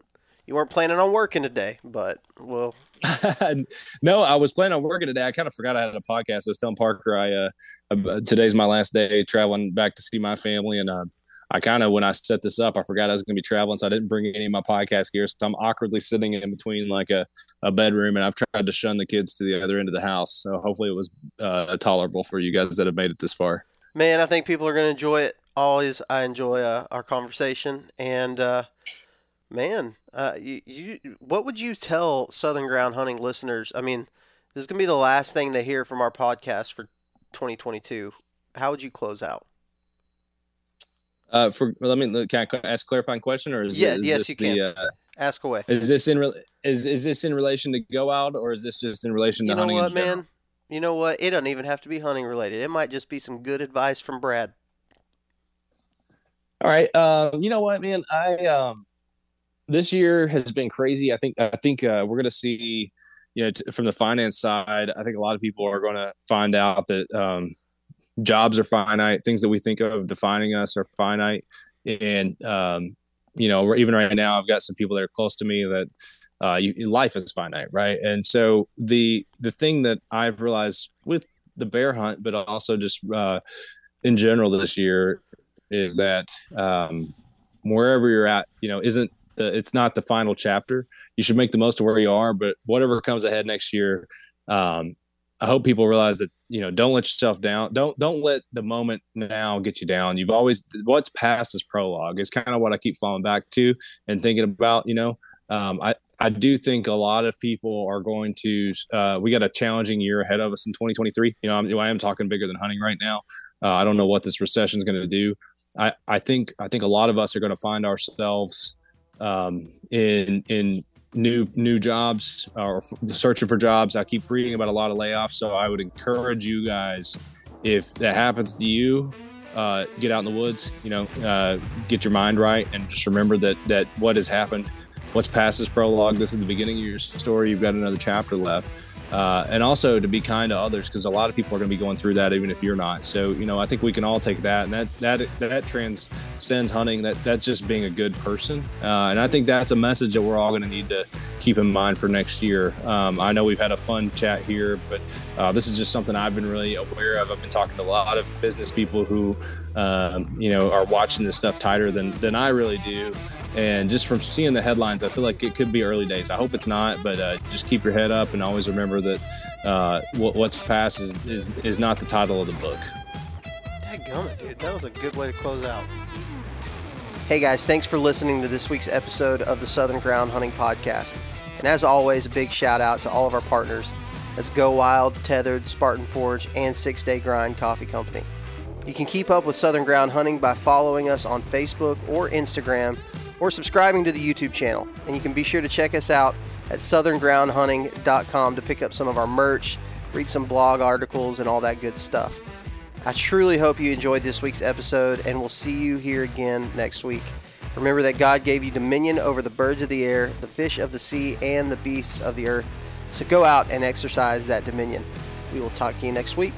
you weren't planning on working today, but well. no, I was planning on working today. I kind of forgot I had a podcast. I was telling Parker I uh, uh today's my last day traveling back to see my family, and uh, I kind of when I set this up, I forgot I was going to be traveling, so I didn't bring any of my podcast gear. So I'm awkwardly sitting in between like a, a bedroom, and I've tried to shun the kids to the other end of the house. So hopefully it was uh, tolerable for you guys that have made it this far. Man, I think people are going to enjoy it. Always, I enjoy uh, our conversation, and uh, man, uh, you, you, what would you tell Southern Ground Hunting listeners? I mean, this is gonna be the last thing they hear from our podcast for 2022. How would you close out? Uh, for let me can I ask a clarifying question or is yeah it, is yes you the, can uh, ask away. Is this in re- is is this in relation to Go Wild or is this just in relation to you know hunting? What, man? You know what? It doesn't even have to be hunting related. It might just be some good advice from Brad. All right. Uh, you know what, man? I um this year has been crazy. I think I think uh, we're going to see, you know, t- from the finance side. I think a lot of people are going to find out that um, jobs are finite. Things that we think of defining us are finite, and um, you know, even right now, I've got some people that are close to me that uh, you, life is finite, right? And so the the thing that I've realized with the bear hunt, but also just uh, in general this year, is that um, wherever you're at, you know, isn't it's not the final chapter. You should make the most of where you are, but whatever comes ahead next year, um, I hope people realize that you know don't let yourself down. Don't don't let the moment now get you down. You've always what's past is prologue. Is kind of what I keep falling back to and thinking about. You know, um, I I do think a lot of people are going to. Uh, we got a challenging year ahead of us in 2023. You know, I'm, I am talking bigger than hunting right now. Uh, I don't know what this recession is going to do. I, I think I think a lot of us are going to find ourselves um, in in new new jobs or searching for jobs. I keep reading about a lot of layoffs, so I would encourage you guys if that happens to you, uh, get out in the woods. You know, uh, get your mind right, and just remember that that what has happened, what's past is prologue. This is the beginning of your story. You've got another chapter left. Uh, and also to be kind to others because a lot of people are going to be going through that even if you're not. So you know, I think we can all take that, and that that that transcends hunting. That that's just being a good person, uh, and I think that's a message that we're all going to need to keep in mind for next year. Um, I know we've had a fun chat here, but uh, this is just something I've been really aware of. I've been talking to a lot of business people who, um, you know, are watching this stuff tighter than than I really do. And just from seeing the headlines, I feel like it could be early days. I hope it's not, but uh, just keep your head up and always remember that uh, what, what's past is, is is not the title of the book. Dadgummit, dude. That was a good way to close out. Hey guys, thanks for listening to this week's episode of the Southern Ground Hunting Podcast. And as always, a big shout out to all of our partners. That's Go Wild, Tethered, Spartan Forge, and Six Day Grind Coffee Company. You can keep up with Southern Ground Hunting by following us on Facebook or Instagram or subscribing to the YouTube channel. And you can be sure to check us out at southerngroundhunting.com to pick up some of our merch, read some blog articles, and all that good stuff. I truly hope you enjoyed this week's episode, and we'll see you here again next week. Remember that God gave you dominion over the birds of the air, the fish of the sea, and the beasts of the earth. So go out and exercise that dominion. We will talk to you next week.